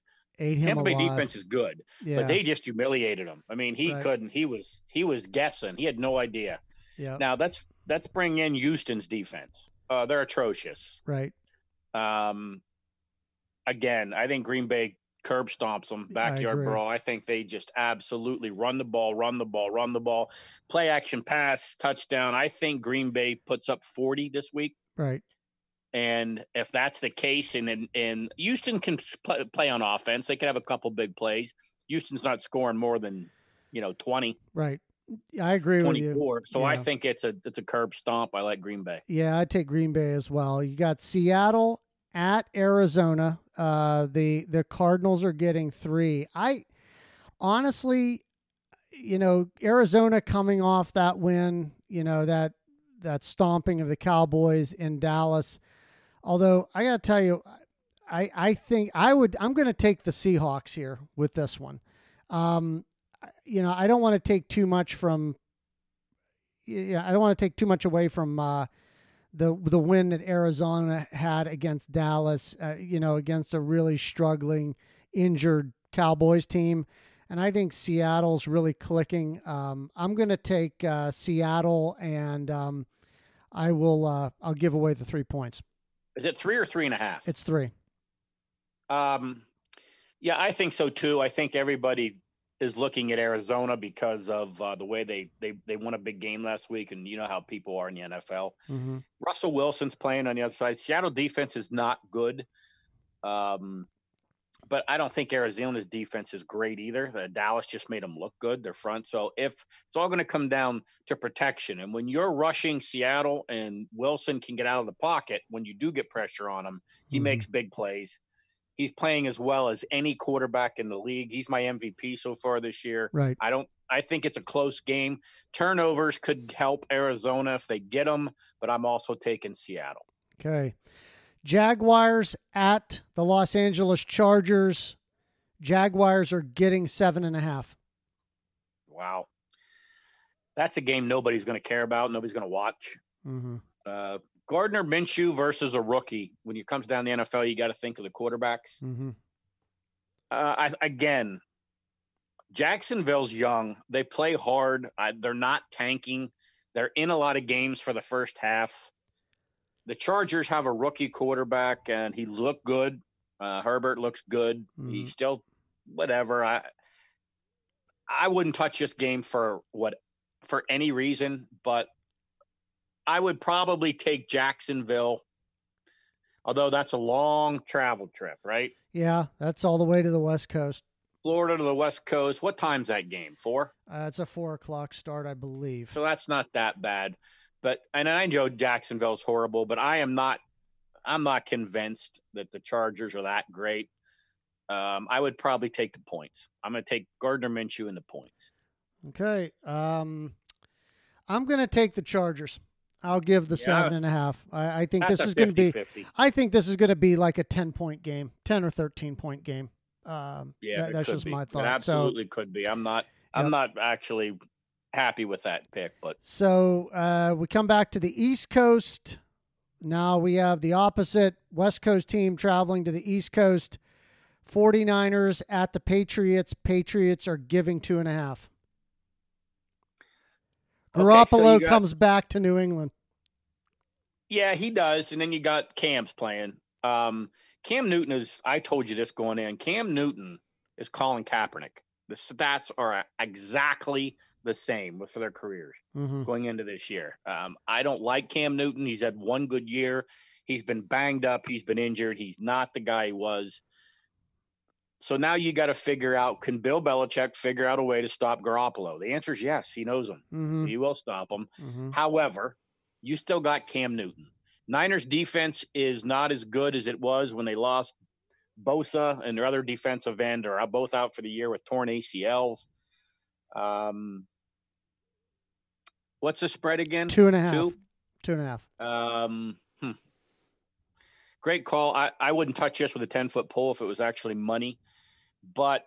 ate him Tampa alive. Bay defense is good, yeah. but they just humiliated him. I mean, he right. couldn't. He was he was guessing. He had no idea. Yeah. Now that's that's let's bring in Houston's defense. Uh, they're atrocious. Right. Um. Again, I think Green Bay curb stomps them backyard I brawl. I think they just absolutely run the ball, run the ball, run the ball, play action pass, touchdown. I think Green Bay puts up 40 this week. Right. And if that's the case, and and, and Houston can play, play on offense, they could have a couple big plays. Houston's not scoring more than you know 20. Right. I agree 24. with you. So yeah. I think it's a it's a curb stomp. I like Green Bay. Yeah, I take Green Bay as well. You got Seattle at Arizona. Uh, the the Cardinals are getting three. I honestly, you know, Arizona coming off that win, you know that that stomping of the Cowboys in Dallas. Although I got to tell you, I I think I would I'm going to take the Seahawks here with this one. Um, you know, I don't want to take too much from. Yeah, I don't want to take too much away from uh, the the win that Arizona had against Dallas, uh, you know, against a really struggling, injured Cowboys team, and I think Seattle's really clicking. Um, I'm going to take uh, Seattle, and um, I will. Uh, I'll give away the three points. Is it three or three and a half? It's three. Um, yeah, I think so too. I think everybody is looking at Arizona because of uh, the way they, they they won a big game last week, and you know how people are in the NFL. Mm-hmm. Russell Wilson's playing on the other side. Seattle defense is not good, um, but I don't think Arizona's defense is great either. The Dallas just made them look good, their front. So if it's all going to come down to protection, and when you're rushing Seattle and Wilson can get out of the pocket, when you do get pressure on him, he mm-hmm. makes big plays. He's playing as well as any quarterback in the league. He's my MVP so far this year. Right. I don't. I think it's a close game. Turnovers could help Arizona if they get them, but I'm also taking Seattle. Okay. Jaguars at the Los Angeles Chargers. Jaguars are getting seven and a half. Wow. That's a game nobody's going to care about. Nobody's going to watch. Mm-hmm. Uh, Gardner Minshew versus a rookie. When it comes down the NFL, you got to think of the quarterbacks. Mm-hmm. Uh, I, again, Jacksonville's young. They play hard. I, they're not tanking. They're in a lot of games for the first half. The Chargers have a rookie quarterback, and he looked good. Uh, Herbert looks good. Mm-hmm. He's still whatever. I I wouldn't touch this game for what for any reason, but I would probably take Jacksonville, although that's a long travel trip, right? Yeah, that's all the way to the West Coast. Florida to the West Coast. What time's that game? Four? Uh, it's a four o'clock start, I believe. So that's not that bad. But and I know Jacksonville's horrible, but I am not I'm not convinced that the Chargers are that great. Um, I would probably take the points. I'm going to take Gardner Minshew in the points. Okay. Um, I'm going to take the Chargers. I'll give the Yeah. seven and a half. I, I think That's this is going to be. 50-50. I think this is going to be like a ten point game, ten or thirteen point game. Um, Yeah, that- that's just be. my It thought. So, absolutely could be. I'm not. I'm not actually happy with that pick, but so uh, we come back to the East Coast. Now we have the opposite West Coast team traveling to the East Coast. 49ers at the Patriots. Patriots are giving two and a half. Okay, so Garoppolo got- comes back to New England. yeah, he does. And then you got Cam's playing. Um, Cam Newton is. I told you this going in. Cam Newton is Colin Kaepernick. The stats are exactly the same with their careers. hmm going into this year. Um, I don't like Cam Newton. He's had one good year. He's been banged up. He's been injured. He's not the guy he was. So now you got to figure out can Bill Belichick figure out a way to stop Garoppolo? The answer is yes. He knows him. hmm He will stop him. hmm However, you still got Cam Newton. Niners defense is not as good as it was when they lost Bosa and their other defensive end are both out for the year with torn ACLs. Um, what's the spread again? Two and a half. Two? Two and a half. Um, hmm. Great call. I, I wouldn't touch this with a 10 foot pole if it was actually money, but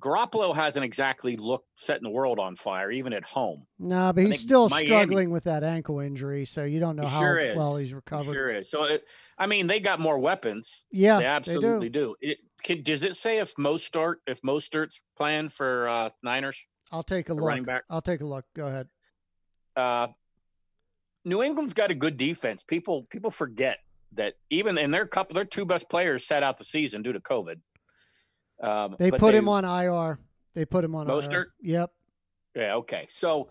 Garoppolo hasn't exactly looked setting the world on fire, even at home. No, but I he's still Miami- struggling with that ankle injury, so you don't know how sure well he's He recovered. Sure is. So, it, I mean, they got more weapons. Yeah, they absolutely do. do. It, can, does it say if Mostert if Mostert's playing for uh, Niners? I'll take a look. running back? I'll take a look. Go ahead. Uh, New England's got a good defense. People people forget that even in their couple, their two best players sat out the season due to COVID. Um, They put him on IR. They put him on IR. Mostert? Yep. Yeah. Okay. So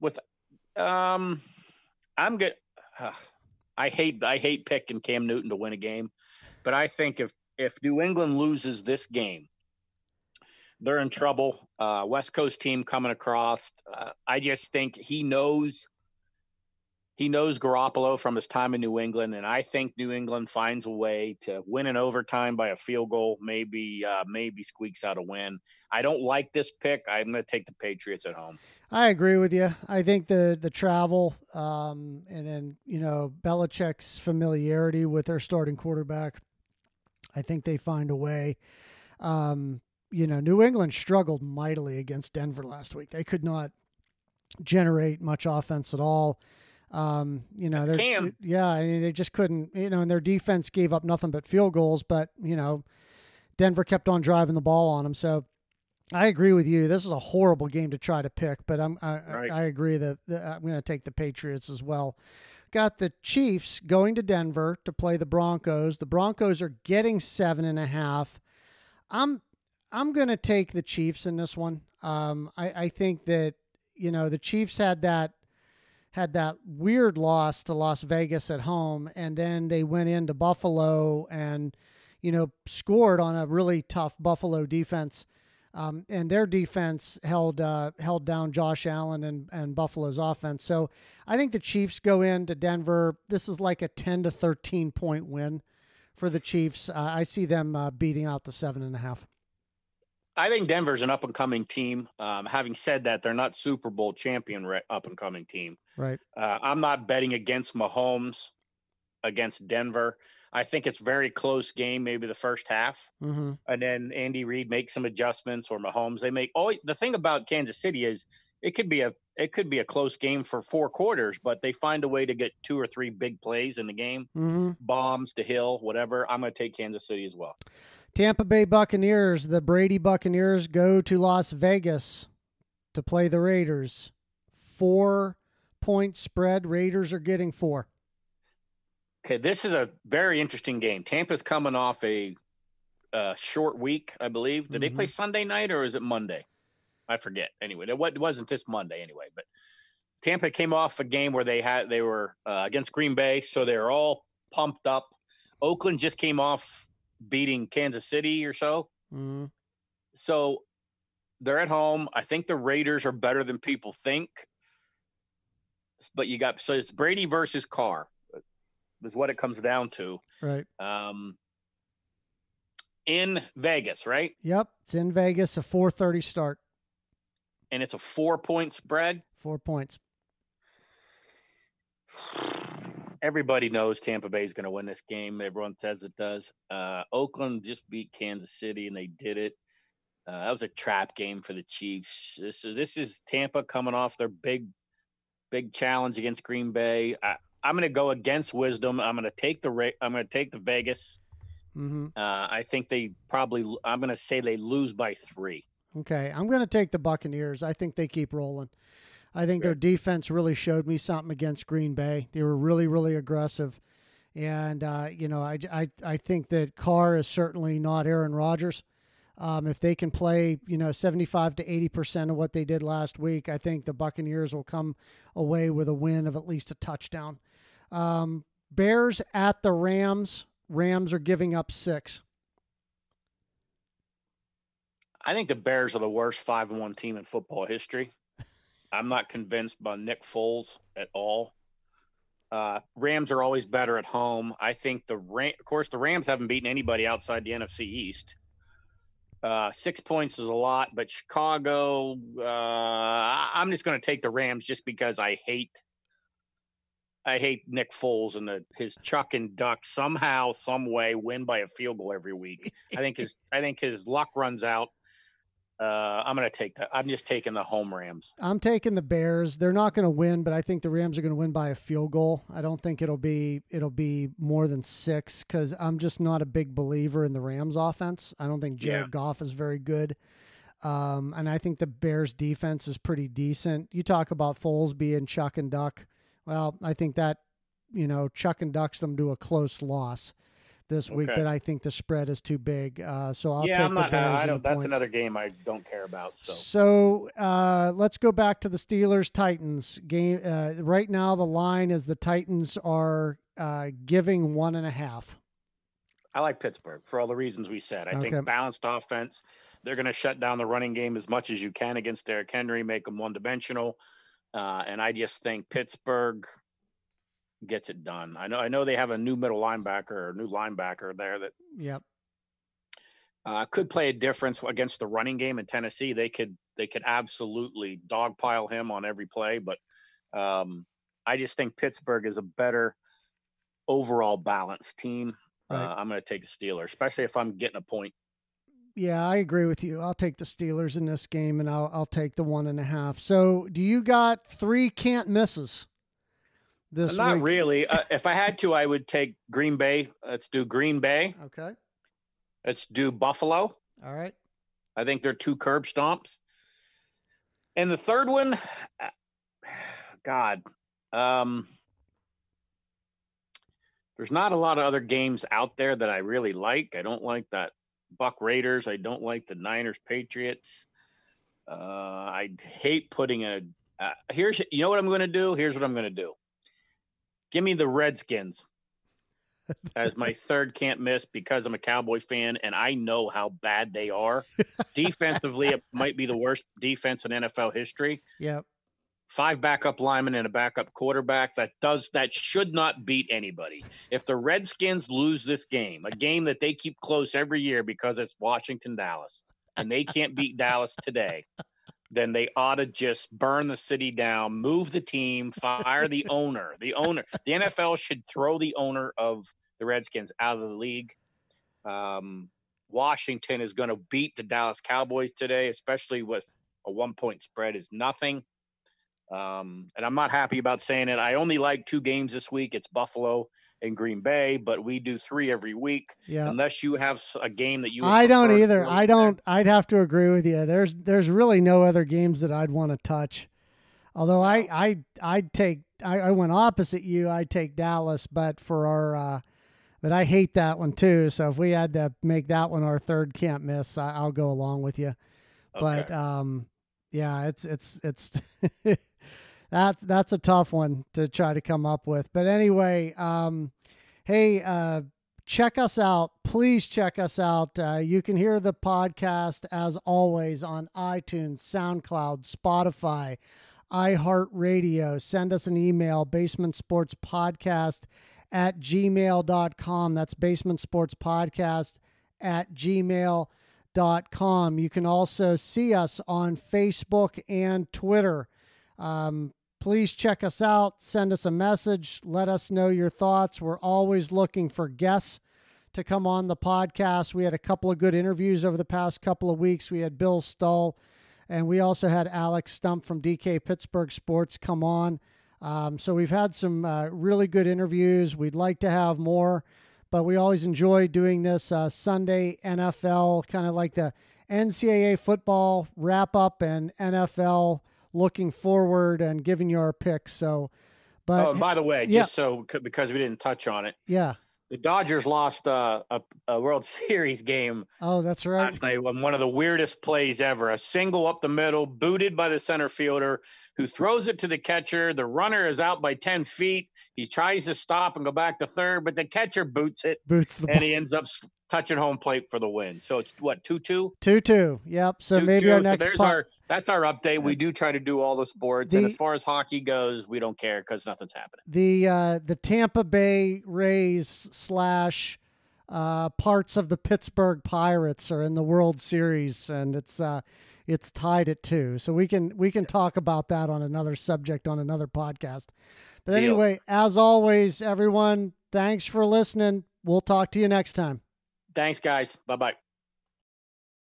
with um, I'm good. I hate I hate picking Cam Newton to win a game, but I think if if New England loses this game, they're in trouble. Uh, West Coast team coming across. Uh, I just think he knows. He knows Garoppolo from his time in New England, and I think New England finds a way to win in overtime by a field goal. Maybe, uh, maybe squeaks out a win. I don't like this pick. I'm going to take the Patriots at home. I agree with you. I think the the travel, um, and then you know Belichick's familiarity with their starting quarterback. I think they find a way. Um, you know, New England struggled mightily against Denver last week. They could not generate much offense at all. Um, you know, they're yeah, I mean, they just couldn't. You know, and their defense gave up nothing but field goals. But you know, Denver kept on driving the ball on them. So I agree with you. This is a horrible game to try to pick, but I'm I, Right. I, I agree that, that I'm going to take the Patriots as well. Got the Chiefs going to Denver to play the Broncos. The Broncos are getting seven and a half. I'm I'm going to take the Chiefs in this one. Um, I, I think that you know the Chiefs had that had that weird loss to Las Vegas at home, and then they went into Buffalo and you know scored on a really tough Buffalo defense. Um, and their defense held uh, held down Josh Allen and, and Buffalo's offense. So I think the Chiefs go into Denver. This is like a ten to thirteen point win for the Chiefs. Uh, I see them uh, beating out the seven and a half. I think Denver's an up and coming team. Um, having said that, they're not Super Bowl champion re- up and coming team. Right. Uh, I'm not betting against Mahomes against Denver. I think it's very close game, maybe the first half, Mm-hmm. and then Andy Reid makes some adjustments, or Mahomes they make. Oh, the thing about Kansas City is it could be a it could be a close game for four quarters, but they find a way to get two or three big plays in the game, Mm-hmm. bombs to Hill, whatever. I'm going to take Kansas City as well. Tampa Bay Buccaneers, the Brady Buccaneers go to Las Vegas to play the Raiders. Four point spread. Raiders are getting four. Okay, this is a very interesting game. Tampa's coming off a, uh short week, I believe. Did they play Sunday night or is it Monday? I forget. Anyway, it wasn't this Monday anyway. But Tampa came off a game where they had they were uh, against Green Bay, so they were all pumped up. Oakland just came off beating Kansas City or so, Mm-hmm. so they're at home. I think the Raiders are better than people think. But you got so it's Brady versus Carr is what it comes down to. Right. Um, in Vegas, right? Yep, it's in Vegas. A 4:30 start. And it's a four point spread. Four points. Everybody knows Tampa Bay is going to win this game. Everyone says it does. Uh, Oakland just beat Kansas City, and they did it. Uh, that was a trap game for the Chiefs. This is this is Tampa coming off their big, big challenge against Green Bay. I, I'm going to go against wisdom. I'm going to take the I'm going to take the Vegas. Mm-hmm. Uh, I think they probably. I'm going to say they lose by three. Okay, I'm going to take the Buccaneers. I think they keep rolling. I think their defense really showed me something against Green Bay. They were really, really aggressive, and uh, you know, I, I, I think that Carr is certainly not Aaron Rodgers. Um, if they can play, you know, 75 to 80 percent of what they did last week, I think the Buccaneers will come away with a win of at least a touchdown. Um, Bears at the Rams. Rams are giving up six. I think the Bears are the worst five and one team in football history. I'm not convinced by Nick Foles at all. Uh, Rams are always better at home. I think the Ram, of course, the Rams haven't beaten anybody outside the NFC East. Uh, six points is a lot, but Chicago, uh, I'm just going to take the Rams just because I hate, I hate Nick Foles and the his chuck and duck somehow, some way win by a field goal every week. I think his, I think his luck runs out uh, I'm going to take that. I'm just taking the home Rams. I'm taking the Bears. They're not going to win, but I think the Rams are going to win by a field goal. I don't think it'll be it'll be more than six because I'm just not a big believer in the Rams offense. I don't think Jared yeah. Goff is very good. Um, and I think the Bears defense is pretty decent. You talk about Foles being Chuck and Duck. Well, I think that, you know, Chuck and Ducks them to a close loss this week, okay. but I think the spread is too big. Uh, so I'll yeah, take I'm the not, Bears. I don't, that's points. another game I don't care about. So, so uh, let's go back to the Steelers Titans game. Uh, right now, the line is the Titans are uh, giving one and a half. I like Pittsburgh for all the reasons we said. I okay. think balanced offense. They're going to shut down the running game as much as you can against Derrick Henry, make them one dimensional. Uh, and I just think Pittsburgh gets it done. I know I know they have a new middle linebacker or new linebacker there that yep uh, could play a difference against the running game in Tennessee. They could they could absolutely dogpile him on every play, but um, I just think Pittsburgh is a better overall balanced team. Right. Uh, I'm going to take the Steelers, especially if I'm getting a point. Yeah, I agree with you. I'll take the Steelers in this game, and I'll I'll take the one and a half. So, do you got three can't misses? This Not week? really. Uh, if I had to, I would take Green Bay. Let's do Green Bay. Okay. Let's do Buffalo. All right. I think they're two curb stomps. And the third one, uh, God, um, there's not a lot of other games out there that I really like. I don't like that Buck Raiders. I don't like the Niners Patriots. Uh, I hate putting a. Uh, here's you know what I'm going to do. Here's what I'm going to do. Give me the Redskins as my third can't miss because I'm a Cowboys fan and I know how bad they are. Defensively, it might be the worst defense in NFL history. Yep. Five backup linemen and a backup quarterback. That does that should not beat anybody. If the Redskins lose this game, a game that they keep close every year because it's Washington Dallas, and they can't beat Dallas today, then they ought to just burn the city down, move the team, fire the owner. The owner, the NFL should throw the owner of the Redskins out of the league. Um, Washington is going to beat the Dallas Cowboys today, especially with a one point spread is nothing. Um, and I'm not happy about saying it. I only like two games this week. It's Buffalo and Green Bay, but we do three every week. Yeah. Unless you have a game that you. I don't either. I don't. I'd have to agree with you. There's there's really no other games that I'd want to touch. Although I I I'd take I, I went opposite you. I'd take Dallas, but for our. Uh, but I hate that one too. So if we had to make that one our third can't miss, I, will go along with you. Okay. But um, yeah, it's it's it's that's that's a tough one to try to come up with. But anyway, um, hey, uh, check us out. Please check us out. Uh, you can hear the podcast as always on iTunes, SoundCloud, Spotify, iHeartRadio. Send us an email, basement sports podcast at gmail.com. That's basement sports podcast at gmail.com. You can also see us on Facebook and Twitter. Um, please check us out. Send us a message. Let us know your thoughts. We're always looking for guests to come on the podcast. We had a couple of good interviews over the past couple of weeks. We had Bill Stull, and we also had Alex Stumpf from DK Pittsburgh Sports come on. Um, so we've had some uh, really good interviews. We'd like to have more, but we always enjoy doing this uh, Sunday NFL, kind of like the NCAA football wrap up and NFL looking forward and giving you our picks. So, but oh, by the way, yeah. just so because we didn't touch on it, yeah. the Dodgers lost uh, a, a World Series game Oh, that's right. last night on one of the weirdest plays ever. A single up the middle, booted by the center fielder, who throws it to the catcher. The runner is out by ten feet. He tries to stop and go back to third, but the catcher boots it, Boots the and ball. he ends up touching home plate for the win. So it's what two two. Two two. Yep. So Two, maybe two. our So next there's po- our that's our update. We do try to do all the sports, and as far as hockey goes, we don't care because nothing's happening. the uh, the Tampa Bay Rays slash uh, parts of the Pittsburgh Pirates are in the World Series, and it's uh, it's tied at two. So we can we can talk about that on another subject on another podcast. But Deal. anyway, as always, everyone, thanks for listening. We'll talk to you next time. Thanks, guys. Bye bye.